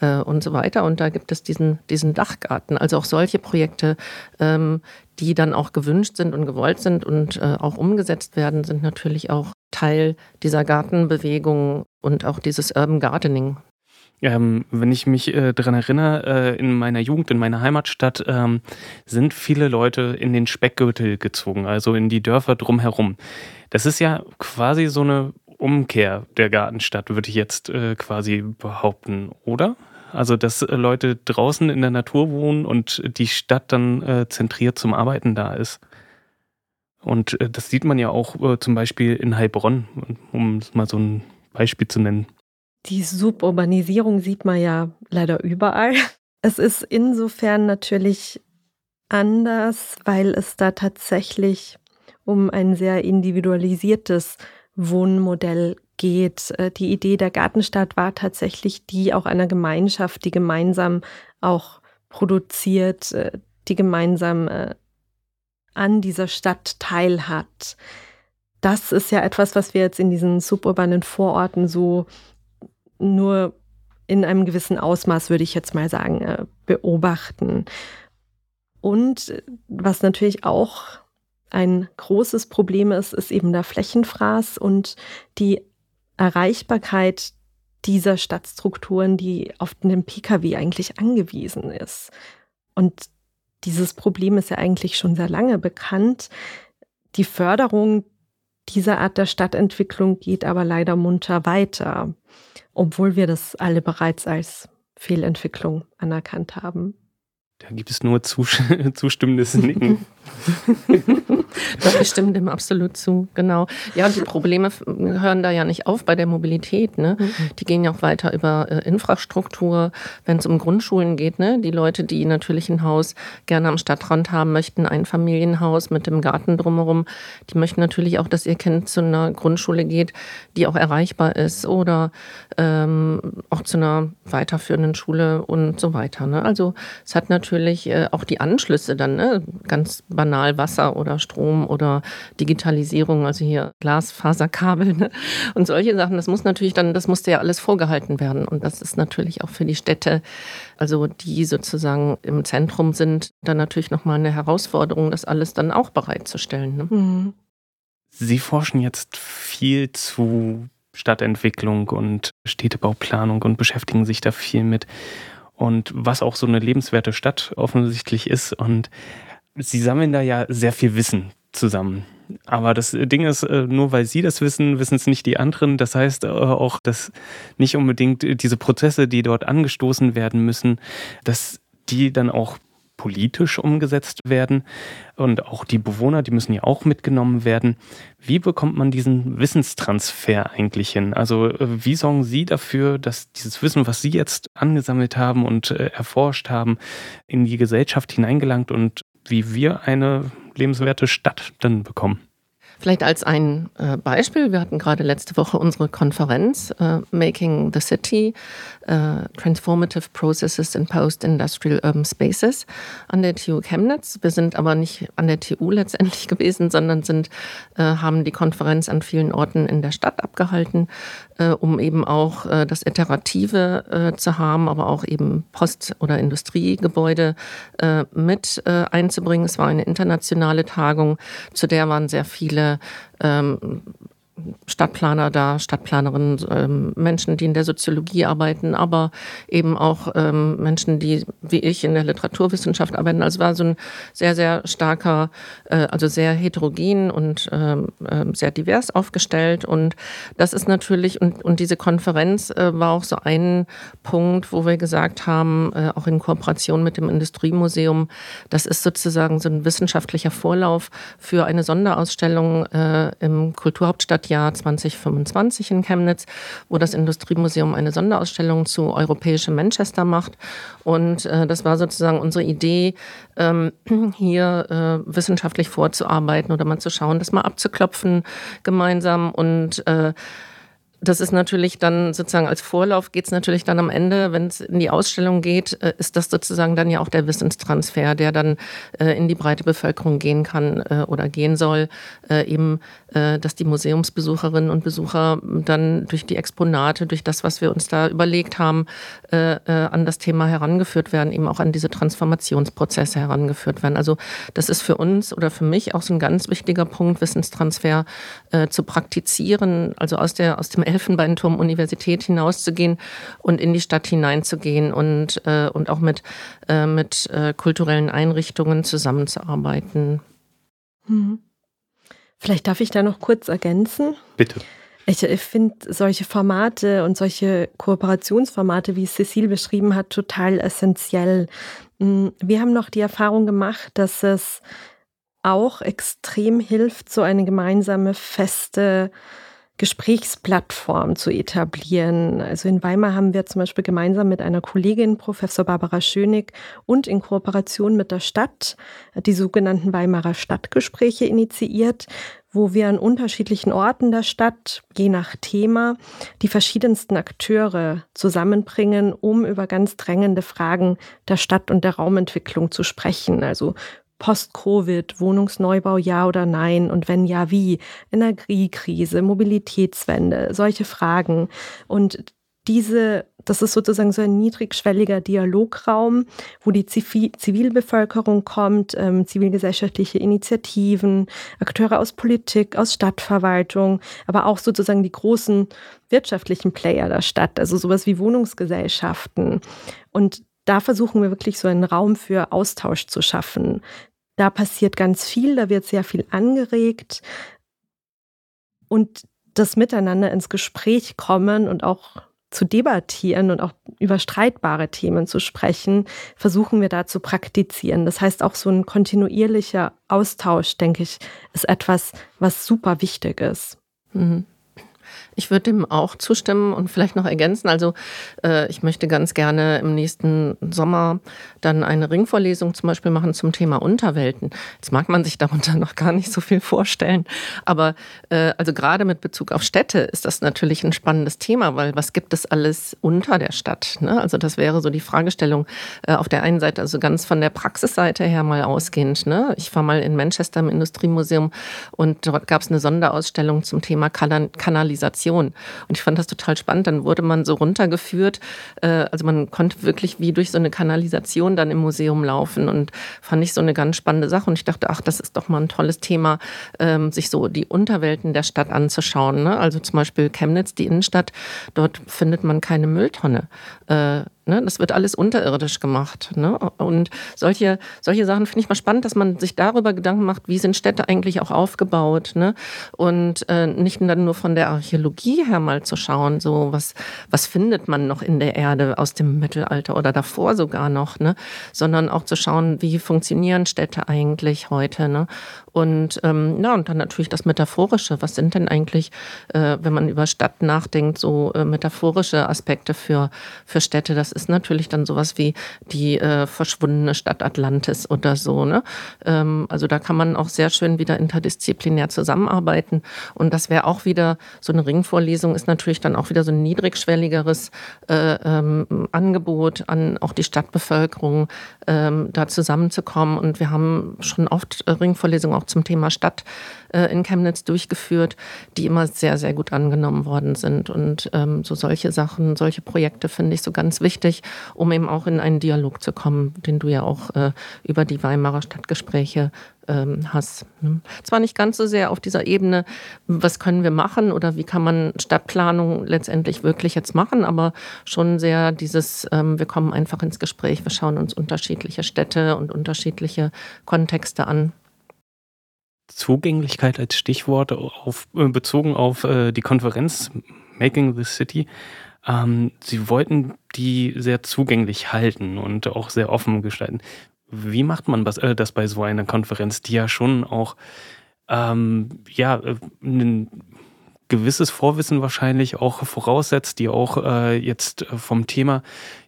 äh, und so weiter. Und da gibt es diesen, diesen Dachgarten. Also auch solche Projekte, ähm, die dann auch gewünscht sind und gewollt sind und äh, auch umgesetzt werden, sind natürlich auch Teil dieser Gartenbewegung und auch dieses Urban Gardening. Ähm, wenn ich mich äh, daran erinnere, äh, in meiner Jugend, in meiner Heimatstadt, ähm, sind viele Leute in den Speckgürtel gezogen, also in die Dörfer drumherum. Das ist ja quasi so eine Umkehr der Gartenstadt, würde ich jetzt äh, quasi behaupten, oder? Also, dass äh, Leute draußen in der Natur wohnen und die Stadt dann äh, zentriert zum Arbeiten da ist. Und äh, das sieht man ja auch äh, zum Beispiel in Heilbronn, um mal so ein Beispiel zu nennen. Die Suburbanisierung sieht man ja leider überall. Es ist insofern natürlich anders, weil es da tatsächlich um ein sehr individualisiertes Wohnmodell geht. Äh, die Idee der Gartenstadt war tatsächlich die auch einer Gemeinschaft, die gemeinsam auch produziert, äh, die gemeinsam äh, an dieser Stadt teilhat. Das ist ja etwas, was wir jetzt in diesen suburbanen Vororten so nur in einem gewissen Ausmaß, würde ich jetzt mal sagen, beobachten. Und was natürlich auch ein großes Problem ist, ist eben der Flächenfraß und die Erreichbarkeit dieser Stadtstrukturen, die auf den Pkw eigentlich angewiesen ist. Und dieses Problem ist ja eigentlich schon sehr lange bekannt. Die Förderung dieser Art der Stadtentwicklung geht aber leider munter weiter, obwohl wir das alle bereits als Fehlentwicklung anerkannt haben. Da gibt es nur zustimmendes Nicken. Doch, ich stimme dem absolut zu, genau. Ja, und die Probleme hören da ja nicht auf bei der Mobilität. Ne? Mhm. Die gehen ja auch weiter über äh, Infrastruktur, wenn es um Grundschulen geht. Ne? Die Leute, die natürlich ein Haus gerne am Stadtrand haben möchten, ein Familienhaus mit dem Garten drumherum, die möchten natürlich auch, dass ihr Kind zu einer Grundschule geht, die auch erreichbar ist oder ähm, auch zu einer weiterführenden Schule und so weiter. Ne? Also es hat natürlich äh, auch die Anschlüsse dann, ne? ganz banal Wasser oder Strom oder Digitalisierung, also hier Glasfaserkabel ne? und solche Sachen. Das muss natürlich dann, das musste ja alles vorgehalten werden. Und das ist natürlich auch für die Städte, also die sozusagen im Zentrum sind, dann natürlich nochmal eine Herausforderung, das alles dann auch bereitzustellen. Ne? Mhm. Sie forschen jetzt viel zu Stadtentwicklung und Städtebauplanung und beschäftigen sich da viel mit und was auch so eine lebenswerte Stadt offensichtlich ist. Und sie sammeln da ja sehr viel Wissen zusammen. Aber das Ding ist, äh, nur weil sie das wissen, wissen es nicht die anderen. Das heißt äh, auch, dass nicht unbedingt diese Prozesse, die dort angestoßen werden müssen, dass die dann auch politisch umgesetzt werden. Und auch die Bewohner, die müssen ja auch mitgenommen werden. Wie bekommt man diesen Wissenstransfer eigentlich hin? Also äh, wie sorgen Sie dafür, dass dieses Wissen, was Sie jetzt angesammelt haben und äh, erforscht haben, in die Gesellschaft hineingelangt und wie wir eine lebenswerte Stadt dann bekommen? Vielleicht als ein äh, Beispiel, wir hatten gerade letzte Woche unsere Konferenz äh, Making the City, äh, Transformative Processes in Post-Industrial Urban Spaces an der TU Chemnitz. Wir sind aber nicht an der TU letztendlich gewesen, sondern sind, äh, haben die Konferenz an vielen Orten in der Stadt abgehalten, um eben auch das Iterative zu haben, aber auch eben Post- oder Industriegebäude mit einzubringen. Es war eine internationale Tagung, zu der waren sehr viele ähm, Stadtplaner da, Stadtplanerinnen, ähm, Menschen, die in der Soziologie arbeiten, aber eben auch ähm, Menschen, die wie ich in der Literaturwissenschaft arbeiten. Also war so ein sehr, sehr starker, äh, also sehr heterogen und ähm, äh, sehr divers aufgestellt. Und das ist natürlich, und, und diese Konferenz äh, war auch so ein Punkt, wo wir gesagt haben, äh, auch in Kooperation mit dem Industriemuseum, das ist sozusagen so ein wissenschaftlicher Vorlauf für eine Sonderausstellung äh, im Kulturhauptstadtjahr 2025 in Chemnitz, wo das Industriemuseum eine Sonderausstellung zu europäischem Manchester macht. Und äh, das war sozusagen unsere Idee, ähm, hier äh, wissenschaftlich vorzuarbeiten oder mal zu schauen, das mal abzuklopfen gemeinsam und äh, das ist natürlich dann sozusagen als Vorlauf geht es natürlich dann am Ende, wenn es in die Ausstellung geht, äh, ist das sozusagen dann ja auch der Wissenstransfer, der dann äh, in die breite Bevölkerung gehen kann äh, oder gehen soll, eben, dass die Museumsbesucherinnen und Besucher dann durch die Exponate, durch das, was wir uns da überlegt haben, an das Thema herangeführt werden, eben auch an diese Transformationsprozesse herangeführt werden. Also das ist für uns oder für mich auch so ein ganz wichtiger Punkt, Wissenstransfer zu praktizieren, also aus der aus dem Elfenbeinturm Universität hinauszugehen und in die Stadt hineinzugehen und, äh, und auch mit, äh, mit äh, kulturellen Einrichtungen zusammenzuarbeiten. Mhm. Vielleicht darf ich da noch kurz ergänzen. Bitte. Ich, ich finde solche Formate und solche Kooperationsformate, wie Cecile beschrieben hat, total essentiell. Hm, wir haben noch die Erfahrung gemacht, dass es auch extrem hilft, so eine gemeinsame feste Gesprächsplattform zu etablieren. Also in Weimar haben wir zum Beispiel gemeinsam mit einer Kollegin, Professor Barbara Schönig, und in Kooperation mit der Stadt die sogenannten Weimarer Stadtgespräche initiiert, wo wir an unterschiedlichen Orten der Stadt, je nach Thema, die verschiedensten Akteure zusammenbringen, um über ganz drängende Fragen der Stadt und der Raumentwicklung zu sprechen. Also Post-Covid, Wohnungsneubau ja oder nein und wenn ja, wie? Energiekrise, Mobilitätswende, solche Fragen. Und diese, das ist sozusagen so ein niedrigschwelliger Dialograum, wo die Zivilbevölkerung kommt, ähm, zivilgesellschaftliche Initiativen, Akteure aus Politik, aus Stadtverwaltung, aber auch sozusagen die großen wirtschaftlichen Player der Stadt, also sowas wie Wohnungsgesellschaften. Und da versuchen wir wirklich so einen Raum für Austausch zu schaffen. Da passiert ganz viel, da wird sehr viel angeregt. Und das Miteinander ins Gespräch kommen und auch zu debattieren und auch über streitbare Themen zu sprechen, versuchen wir da zu praktizieren. Das heißt, auch so ein kontinuierlicher Austausch, denke ich, ist etwas, was super wichtig ist. Mhm. Ich würde dem auch zustimmen und vielleicht noch ergänzen. Also äh, ich möchte ganz gerne im nächsten Sommer dann eine Ringvorlesung zum Beispiel machen zum Thema Unterwelten. Jetzt mag man sich darunter noch gar nicht so viel vorstellen, aber äh, also gerade mit Bezug auf Städte ist das natürlich ein spannendes Thema, weil was gibt es alles unter der Stadt? Ne? Also das wäre so die Fragestellung äh, auf der einen Seite, also ganz von der Praxisseite her mal ausgehend. Ne? Ich war mal in Manchester im Industriemuseum und dort gab es eine Sonderausstellung zum Thema Kanalisation Meditation. Und ich fand das total spannend. Dann wurde man so runtergeführt. Äh, also man konnte wirklich wie durch so eine Kanalisation dann im Museum laufen und fand ich so eine ganz spannende Sache. Und ich dachte, ach, das ist doch mal ein tolles Thema, ähm, sich so die Unterwelten der Stadt anzuschauen. Ne? Also zum Beispiel Chemnitz, die Innenstadt, dort findet man keine Mülltonne. Ne? Das wird alles unterirdisch gemacht. Ne? Und solche, solche Sachen finde ich mal spannend, dass man sich darüber Gedanken macht, wie sind Städte eigentlich auch aufgebaut. Ne? Und äh, nicht dann nur von der Archäologie her mal zu schauen, so was, was findet man noch in der Erde aus dem Mittelalter oder davor sogar noch, ne? sondern auch zu schauen, wie funktionieren Städte eigentlich heute. Ne? Und ähm, ja, und dann natürlich das Metaphorische. Was sind denn eigentlich, äh, wenn man über Stadt nachdenkt, so äh, metaphorische Aspekte für, für Städte? Das ist natürlich dann sowas wie die äh, verschwundene Stadt Atlantis oder so. Ne? Ähm, also da kann man auch sehr schön wieder interdisziplinär zusammenarbeiten. Und das wäre auch wieder so eine Ringvorlesung, ist natürlich dann auch wieder so ein niedrigschwelligeres äh, ähm, Angebot an auch die Stadtbevölkerung, ähm, da zusammenzukommen. Und wir haben schon oft Ringvorlesungen auch zum Thema Stadt äh, in Chemnitz durchgeführt, die immer sehr, sehr gut angenommen worden sind. Und ähm, so solche Sachen, solche Projekte finde ich so ganz wichtig, um eben auch in einen Dialog zu kommen, den du ja auch äh, über die Weimarer Stadtgespräche ähm, hast. Ne? Zwar nicht ganz so sehr auf dieser Ebene, was können wir machen oder wie kann man Stadtplanung letztendlich wirklich jetzt machen, aber schon sehr dieses, ähm, wir kommen einfach ins Gespräch, wir schauen uns unterschiedliche Städte und unterschiedliche Kontexte an. Zugänglichkeit als Stichwort auf, äh, bezogen auf äh, die Konferenz Making the City. Ähm, Sie wollten die sehr zugänglich halten und auch sehr offen gestalten. Wie macht man das, äh, das bei so einer Konferenz, die ja schon auch ähm, ja, äh, ein gewisses Vorwissen wahrscheinlich auch voraussetzt, die auch äh, jetzt vom Thema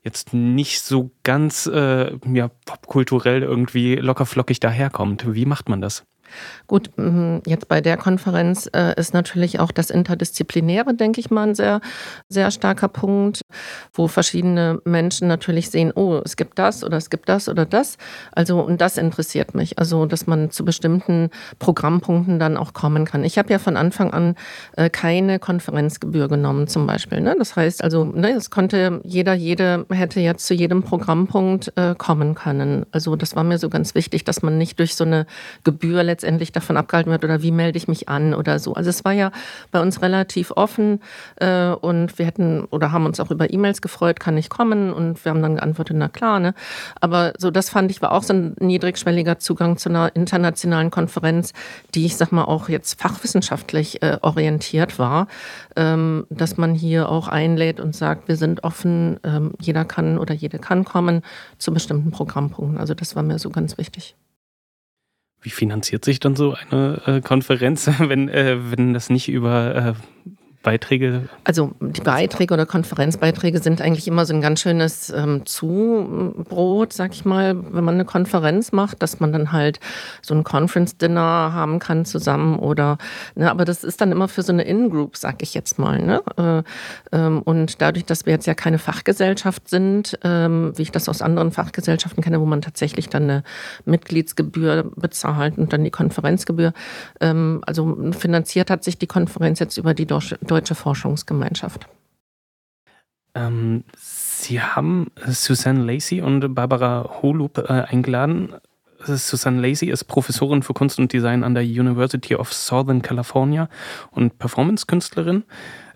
jetzt nicht so ganz äh, ja, popkulturell irgendwie lockerflockig daherkommt. Wie macht man das? Gut, mhm, jetzt bei der Konferenz äh, ist natürlich auch das Interdisziplinäre, denke ich mal, ein sehr, sehr starker Punkt, wo verschiedene Menschen natürlich sehen, oh, es gibt das oder es gibt das oder das. Also, und das interessiert mich. Also, dass man zu bestimmten Programmpunkten dann auch kommen kann. Ich habe ja von Anfang an äh, keine Konferenzgebühr genommen, zum Beispiel. Ne? Das heißt also, ne, es konnte jeder, jede hätte jetzt zu jedem Programmpunkt äh, kommen können. Also, das war mir so ganz wichtig, dass man nicht durch so eine Gebühr letztendlich letztendlich davon abgehalten wird oder wie melde ich mich an oder so. Also es war ja bei uns relativ offen äh, und wir hätten oder haben uns auch über E-Mails gefreut, kann ich kommen und wir haben dann geantwortet, na klar. Ne? Aber so das fand ich war auch so ein niedrigschwelliger Zugang zu einer internationalen Konferenz, die ich sag mal auch jetzt fachwissenschaftlich äh, orientiert war, ähm, dass man hier auch einlädt und sagt, wir sind offen, ähm, jeder kann oder jede kann kommen zu bestimmten Programmpunkten. Also das war mir so ganz wichtig. Wie finanziert sich dann so eine äh, Konferenz, wenn, äh, wenn das nicht über äh, Beiträge? Also die Beiträge oder Konferenzbeiträge sind eigentlich immer so ein ganz schönes ähm, Zubrot, sag ich mal, wenn man eine Konferenz macht, dass man dann halt so ein Conference-Dinner haben kann zusammen oder, ne, aber das ist dann immer für so eine In-Group, sag ich jetzt mal. Ne? Äh, ähm, und dadurch, dass wir jetzt ja keine Fachgesellschaft sind, ähm, wie ich das aus anderen Fachgesellschaften kenne, wo man tatsächlich dann eine Mitgliedsgebühr bezahlt und dann die Konferenzgebühr, ähm, also finanziert hat sich die Konferenz jetzt über die Deutsche Deutsche Forschungsgemeinschaft. Ähm, Sie haben Susanne Lacey und Barbara Holub äh, eingeladen. Susanne Lacey ist Professorin für Kunst und Design an der University of Southern California und Performance-Künstlerin.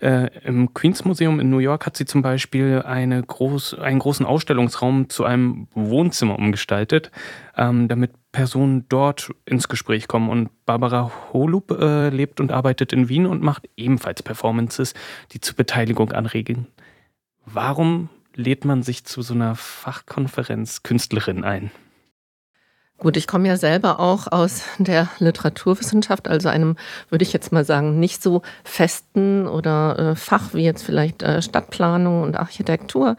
Äh, Im Queens Museum in New York hat sie zum Beispiel eine groß, einen großen Ausstellungsraum zu einem Wohnzimmer umgestaltet, ähm, damit Personen dort ins Gespräch kommen. Und Barbara Holub äh, lebt und arbeitet in Wien und macht ebenfalls Performances, die zur Beteiligung anregen. Warum lädt man sich zu so einer Fachkonferenz Künstlerin ein? Gut, ich komme ja selber auch aus der Literaturwissenschaft, also einem, würde ich jetzt mal sagen, nicht so festen oder äh, Fach wie jetzt vielleicht äh, Stadtplanung und Architektur,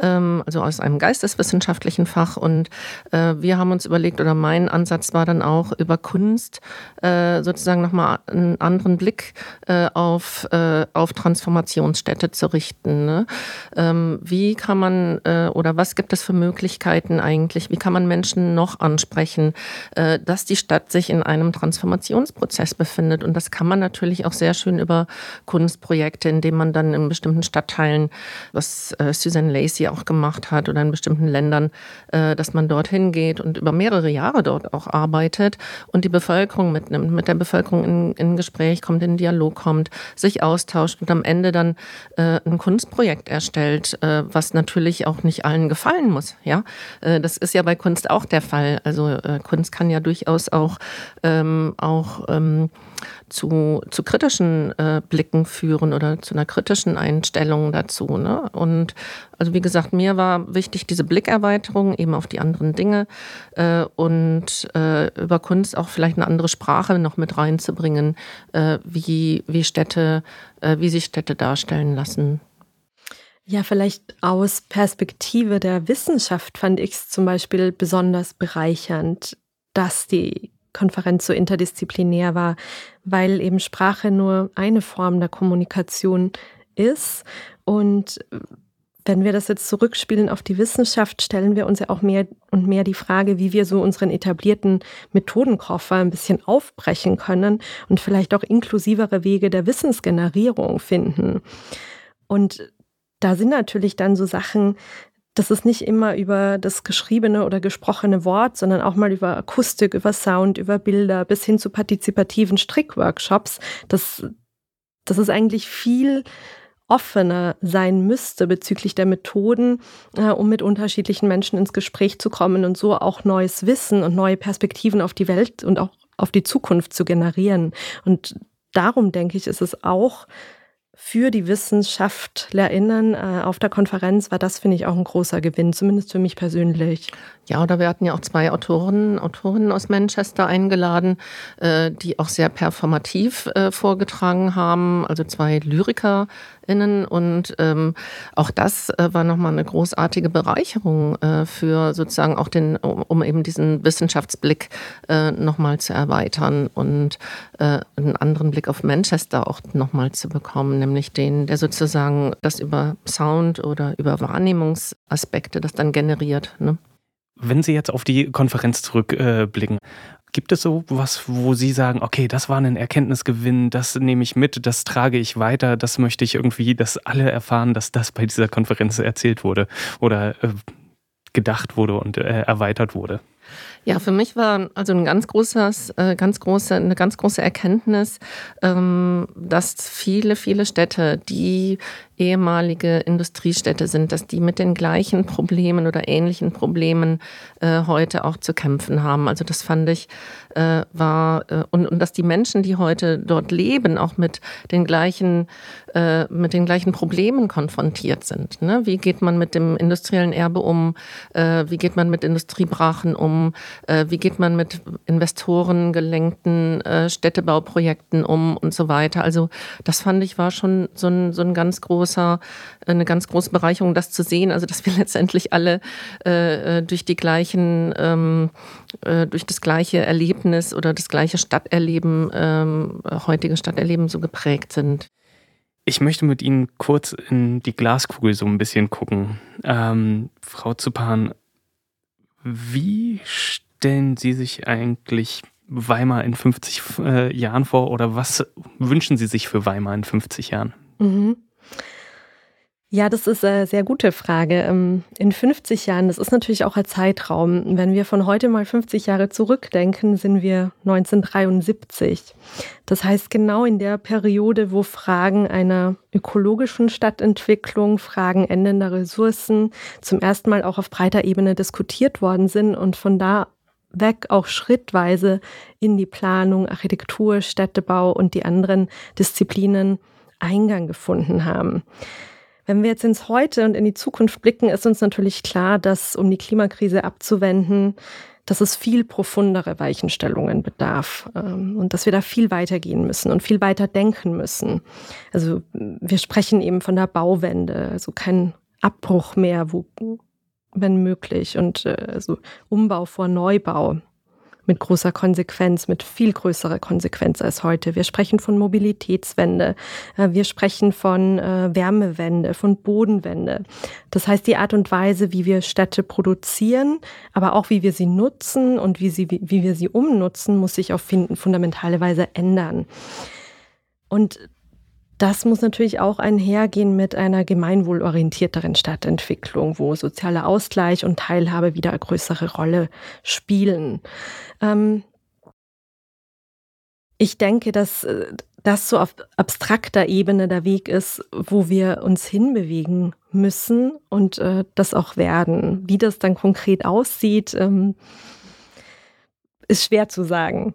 ähm, also aus einem geisteswissenschaftlichen Fach. Und äh, wir haben uns überlegt, oder mein Ansatz war dann auch über Kunst äh, sozusagen nochmal einen anderen Blick äh, auf, äh, auf Transformationsstädte zu richten. Ne? Ähm, wie kann man oder was gibt es für Möglichkeiten eigentlich? Wie kann man Menschen noch ansprechen? Sprechen, äh, dass die Stadt sich in einem Transformationsprozess befindet. Und das kann man natürlich auch sehr schön über Kunstprojekte, indem man dann in bestimmten Stadtteilen, was äh, Susan Lacey auch gemacht hat, oder in bestimmten Ländern, äh, dass man dorthin geht und über mehrere Jahre dort auch arbeitet und die Bevölkerung mitnimmt, mit der Bevölkerung in, in Gespräch kommt, in Dialog kommt, sich austauscht und am Ende dann ein Kunstprojekt erstellt, was natürlich auch nicht allen gefallen muss. Ja, das ist ja bei Kunst auch der Fall. Also also äh, Kunst kann ja durchaus auch, ähm, auch ähm, zu, zu kritischen äh, Blicken führen oder zu einer kritischen Einstellung dazu. Ne? Und also wie gesagt, mir war wichtig diese Blickerweiterung eben auf die anderen Dinge äh, und äh, über Kunst auch vielleicht eine andere Sprache noch mit reinzubringen, äh, wie, wie Städte, äh, wie sich Städte darstellen lassen. Ja, vielleicht aus Perspektive der Wissenschaft fand ich es zum Beispiel besonders bereichernd, dass die Konferenz so interdisziplinär war, weil eben Sprache nur eine Form der Kommunikation ist und wenn wir das jetzt zurückspielen auf die Wissenschaft, stellen wir uns ja auch mehr und mehr die Frage, wie wir so unseren etablierten Methodenkoffer ein bisschen aufbrechen können und vielleicht auch inklusivere Wege der Wissensgenerierung finden. Und da sind natürlich dann so Sachen, das ist nicht immer über das geschriebene oder gesprochene Wort, sondern auch mal über Akustik, über Sound, über Bilder bis hin zu partizipativen Strickworkshops. Das, das ist eigentlich viel offener sein müsste bezüglich der Methoden, äh, um mit unterschiedlichen Menschen ins Gespräch zu kommen und so auch neues Wissen und neue Perspektiven auf die Welt und auch auf die Zukunft zu generieren. Und darum denke ich, ist es auch für die WissenschaftlerInnen äh, auf der Konferenz war das, finde ich, auch ein großer Gewinn, zumindest für mich persönlich. Ja, oder wir hatten ja auch zwei Autoren, Autorinnen aus Manchester eingeladen, äh, die auch sehr performativ äh, vorgetragen haben, also zwei LyrikerInnen. Und ähm, auch das äh, war nochmal eine großartige Bereicherung äh, für sozusagen auch den, um, um eben diesen Wissenschaftsblick äh, nochmal zu erweitern und äh, einen anderen Blick auf Manchester auch nochmal zu bekommen, nämlich den, der sozusagen das über Sound oder über Wahrnehmungsaspekte das dann generiert. Ne? Wenn Sie jetzt auf die Konferenz zurückblicken, gibt es so was, wo Sie sagen, okay, das war ein Erkenntnisgewinn, das nehme ich mit, das trage ich weiter, das möchte ich irgendwie, dass alle erfahren, dass das bei dieser Konferenz erzählt wurde oder äh, gedacht wurde und äh, erweitert wurde? Ja, für mich war also ein ganz großes, äh, ganz große, eine ganz große Erkenntnis, ähm, dass viele, viele Städte, die ehemalige Industriestädte sind, dass die mit den gleichen Problemen oder ähnlichen Problemen äh, heute auch zu kämpfen haben. Also das fand ich äh, war äh, und, und dass die Menschen, die heute dort leben, auch mit den gleichen äh, mit den gleichen Problemen konfrontiert sind. Ne? Wie geht man mit dem industriellen Erbe um? Äh, wie geht man mit Industriebrachen um? Äh, wie geht man mit Investoren gelenkten äh, Städtebauprojekten um und so weiter? Also das fand ich war schon so ein, so ein ganz großes großer, eine ganz große Bereicherung, das zu sehen. Also dass wir letztendlich alle äh, äh, durch die gleichen, ähm, äh, durch das gleiche Erlebnis oder das gleiche Stadterleben, ähm, heutige Stadterleben so geprägt sind. Ich möchte mit Ihnen kurz in die Glaskugel so ein bisschen gucken. Ähm, Frau Zupan, wie stellen Sie sich eigentlich Weimar in 50 äh, Jahren vor oder was wünschen Sie sich für Weimar in 50 Jahren? Mhm. Ja, das ist eine sehr gute Frage. Ähm, in 50 Jahren, das ist natürlich auch ein Zeitraum. Wenn wir von heute mal 50 Jahre zurückdenken, sind wir 1973. Das heißt, genau in der Periode, wo Fragen einer ökologischen Stadtentwicklung, Fragen endender Ressourcen zum ersten Mal auch auf breiter Ebene diskutiert worden sind und von da weg auch schrittweise in die Planung, Architektur, Städtebau und die anderen Disziplinen Eingang gefunden haben. Wenn wir jetzt ins Heute und in die Zukunft blicken, ist uns natürlich klar, dass um die Klimakrise abzuwenden, dass es viel profundere Weichenstellungen bedarf ähm, und dass wir da viel weiter gehen müssen und viel weiter denken müssen. Also wir sprechen eben von der Bauwende, also kein Abbruch mehr, wo, wenn möglich, und äh, also Umbau vor Neubau mit großer Konsequenz, mit viel größerer Konsequenz als heute. Wir sprechen von Mobilitätswende, äh, wir sprechen von äh, Wärmewende, von Bodenwende. Das heißt, die Art und Weise, wie wir Städte produzieren, aber auch wie wir sie nutzen und wie, sie, wie wir sie umnutzen, muss sich auf fundamentale Weise ändern. Und das muss natürlich auch einhergehen mit einer gemeinwohlorientierteren Stadtentwicklung, wo sozialer Ausgleich und Teilhabe wieder eine größere Rolle spielen. Ähm ich denke, dass äh, das so auf abstrakter Ebene der Weg ist, wo wir uns hinbewegen müssen und äh, das auch werden. Wie das dann konkret aussieht, ähm, ist schwer zu sagen.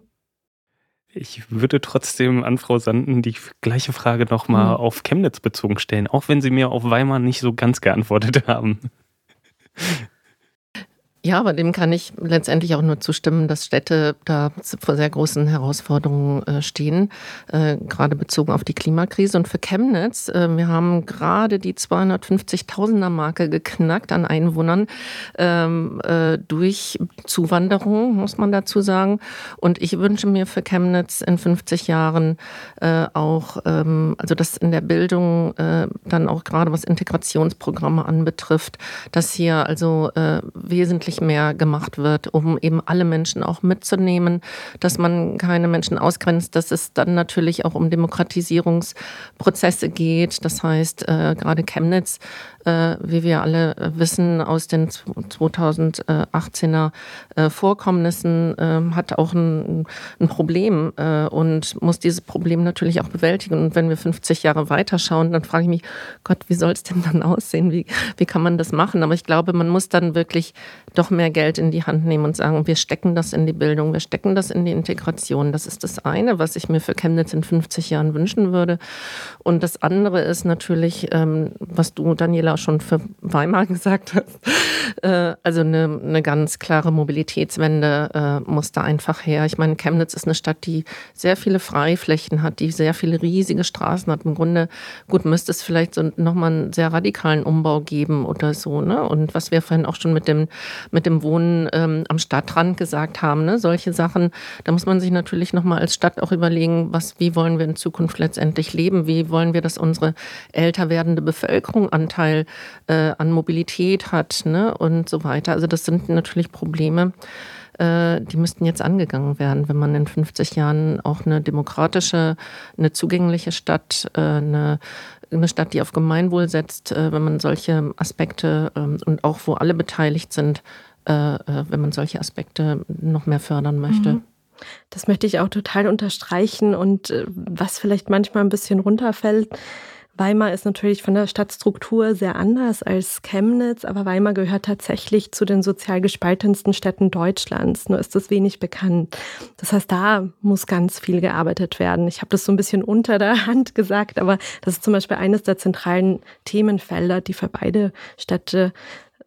Ich würde trotzdem an Frau Sanden die gleiche Frage nochmal mhm. auf Chemnitz bezogen stellen, auch wenn Sie mir auf Weimar nicht so ganz geantwortet haben. Ja, aber dem kann ich letztendlich auch nur zustimmen, dass Städte da vor sehr großen Herausforderungen äh, stehen, äh, gerade bezogen auf die Klimakrise. Und für Chemnitz, äh, wir haben gerade die 250.000er Marke geknackt an Einwohnern ähm, äh, durch Zuwanderung, muss man dazu sagen. Und ich wünsche mir für Chemnitz in 50 Jahren auch, ähm, also dass in der Bildung dann auch gerade was Integrationsprogramme anbetrifft, dass hier also wesentlich deutlich mehr gemacht wird, um eben alle Menschen auch mitzunehmen, dass man keine Menschen ausgrenzt, dass es dann natürlich auch um Demokratisierungsprozesse geht. Das heißt, äh, gerade Chemnitz äh, wie wir alle wissen aus den 2018er äh, Vorkommnissen, ähm, hat auch ein, ein Problem äh, und muss dieses Problem natürlich auch bewältigen. Und wenn wir 50 Jahre weiterschauen, dann frage ich mich, Gott, wie soll es denn dann aussehen? Wie, wie kann man das machen? Aber ich glaube, man muss dann wirklich doch mehr Geld in die Hand nehmen und sagen, wir stecken das in die Bildung, wir stecken das in die Integration. Das ist das eine, was ich mir für Chemnitz in 50 Jahren wünschen würde. Und das andere ist natürlich, ähm, was du, Daniela, Angela schon für Weimar gesagt hat. Äh, also eine, eine ganz klare Mobilitätswende äh, muss da einfach her. Ich meine, Chemnitz ist eine Stadt, die sehr viele Freiflächen hat, die sehr viele riesige Straßen hat. Im Grunde, gut, müsste es vielleicht so nochmal einen sehr radikalen Umbau geben oder so. Ne? Und was wir vorhin auch schon mit dem, mit dem Wohnen ähm, am Stadtrand gesagt haben, ne? solche Sachen, da muss man sich natürlich nochmal als Stadt auch überlegen, was, wie wollen wir in Zukunft letztendlich leben? Wie wollen wir, dass unsere älter werdende Bevölkerung Anteil äh, an Mobilität hat ne? und so weiter. Also das sind natürlich Probleme, äh, die müssten jetzt angegangen werden, wenn man in 50 Jahren auch eine demokratische, eine zugängliche Stadt, äh, eine eine Stadt, die auf Gemeinwohl setzt, äh, wenn man solche Aspekte ähm, und auch wo alle beteiligt sind, äh, äh, wenn man solche Aspekte noch mehr fördern möchte. Mhm. Das möchte ich auch total unterstreichen und was vielleicht manchmal ein bisschen runterfällt, Weimar ist natürlich von der Stadtstruktur sehr anders als Chemnitz, aber Weimar gehört tatsächlich zu den sozial gespaltensten Städten Deutschlands. Nur ist das wenig bekannt. Das heißt, da muss ganz viel gearbeitet werden. Ich habe das so ein bisschen unter der Hand gesagt, aber das ist zum Beispiel eines der zentralen Themenfelder, die für beide Städte,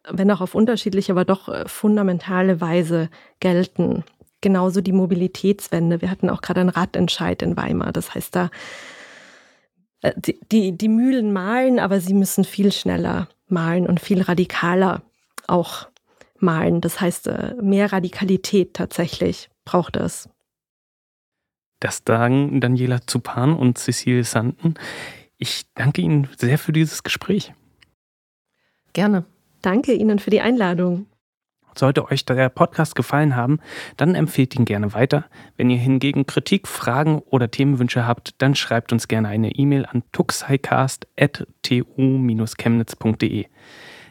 wenn auch auf unterschiedliche, aber doch äh, fundamentale Weise gelten. Genauso die Mobilitätswende. Wir hatten auch gerade einen Radentscheid in Weimar. Das heißt, da die, die, die Mühlen malen, aber sie müssen viel schneller malen und viel radikaler auch malen. Das heißt, äh, mehr Radikalität tatsächlich braucht es. Das sagen Daniela Zupan und Cecile Sanden. Ich danke Ihnen sehr für dieses Gespräch. Gerne. Danke Ihnen für die Einladung. Sollte euch der Podcast gefallen haben, dann empfehlt ihn gerne weiter. Wenn ihr hingegen Kritik, Fragen oder Themenwünsche habt, dann schreibt uns gerne eine E-Mail an tuxhighcast.tu-chemnitz.de.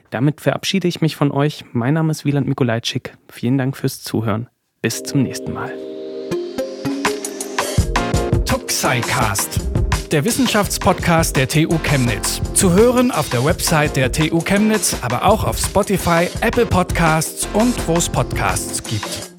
Damit verabschiede ich mich von euch. Mein Name ist Wieland Mikolajczyk. Vielen Dank fürs Zuhören. Bis zum nächsten Mal. Tuxicast, der Wissenschaftspodcast der TU Chemnitz. Zu hören auf der Website der TU Chemnitz, aber auch auf Spotify, Apple Podcasts und wo es Podcasts gibt.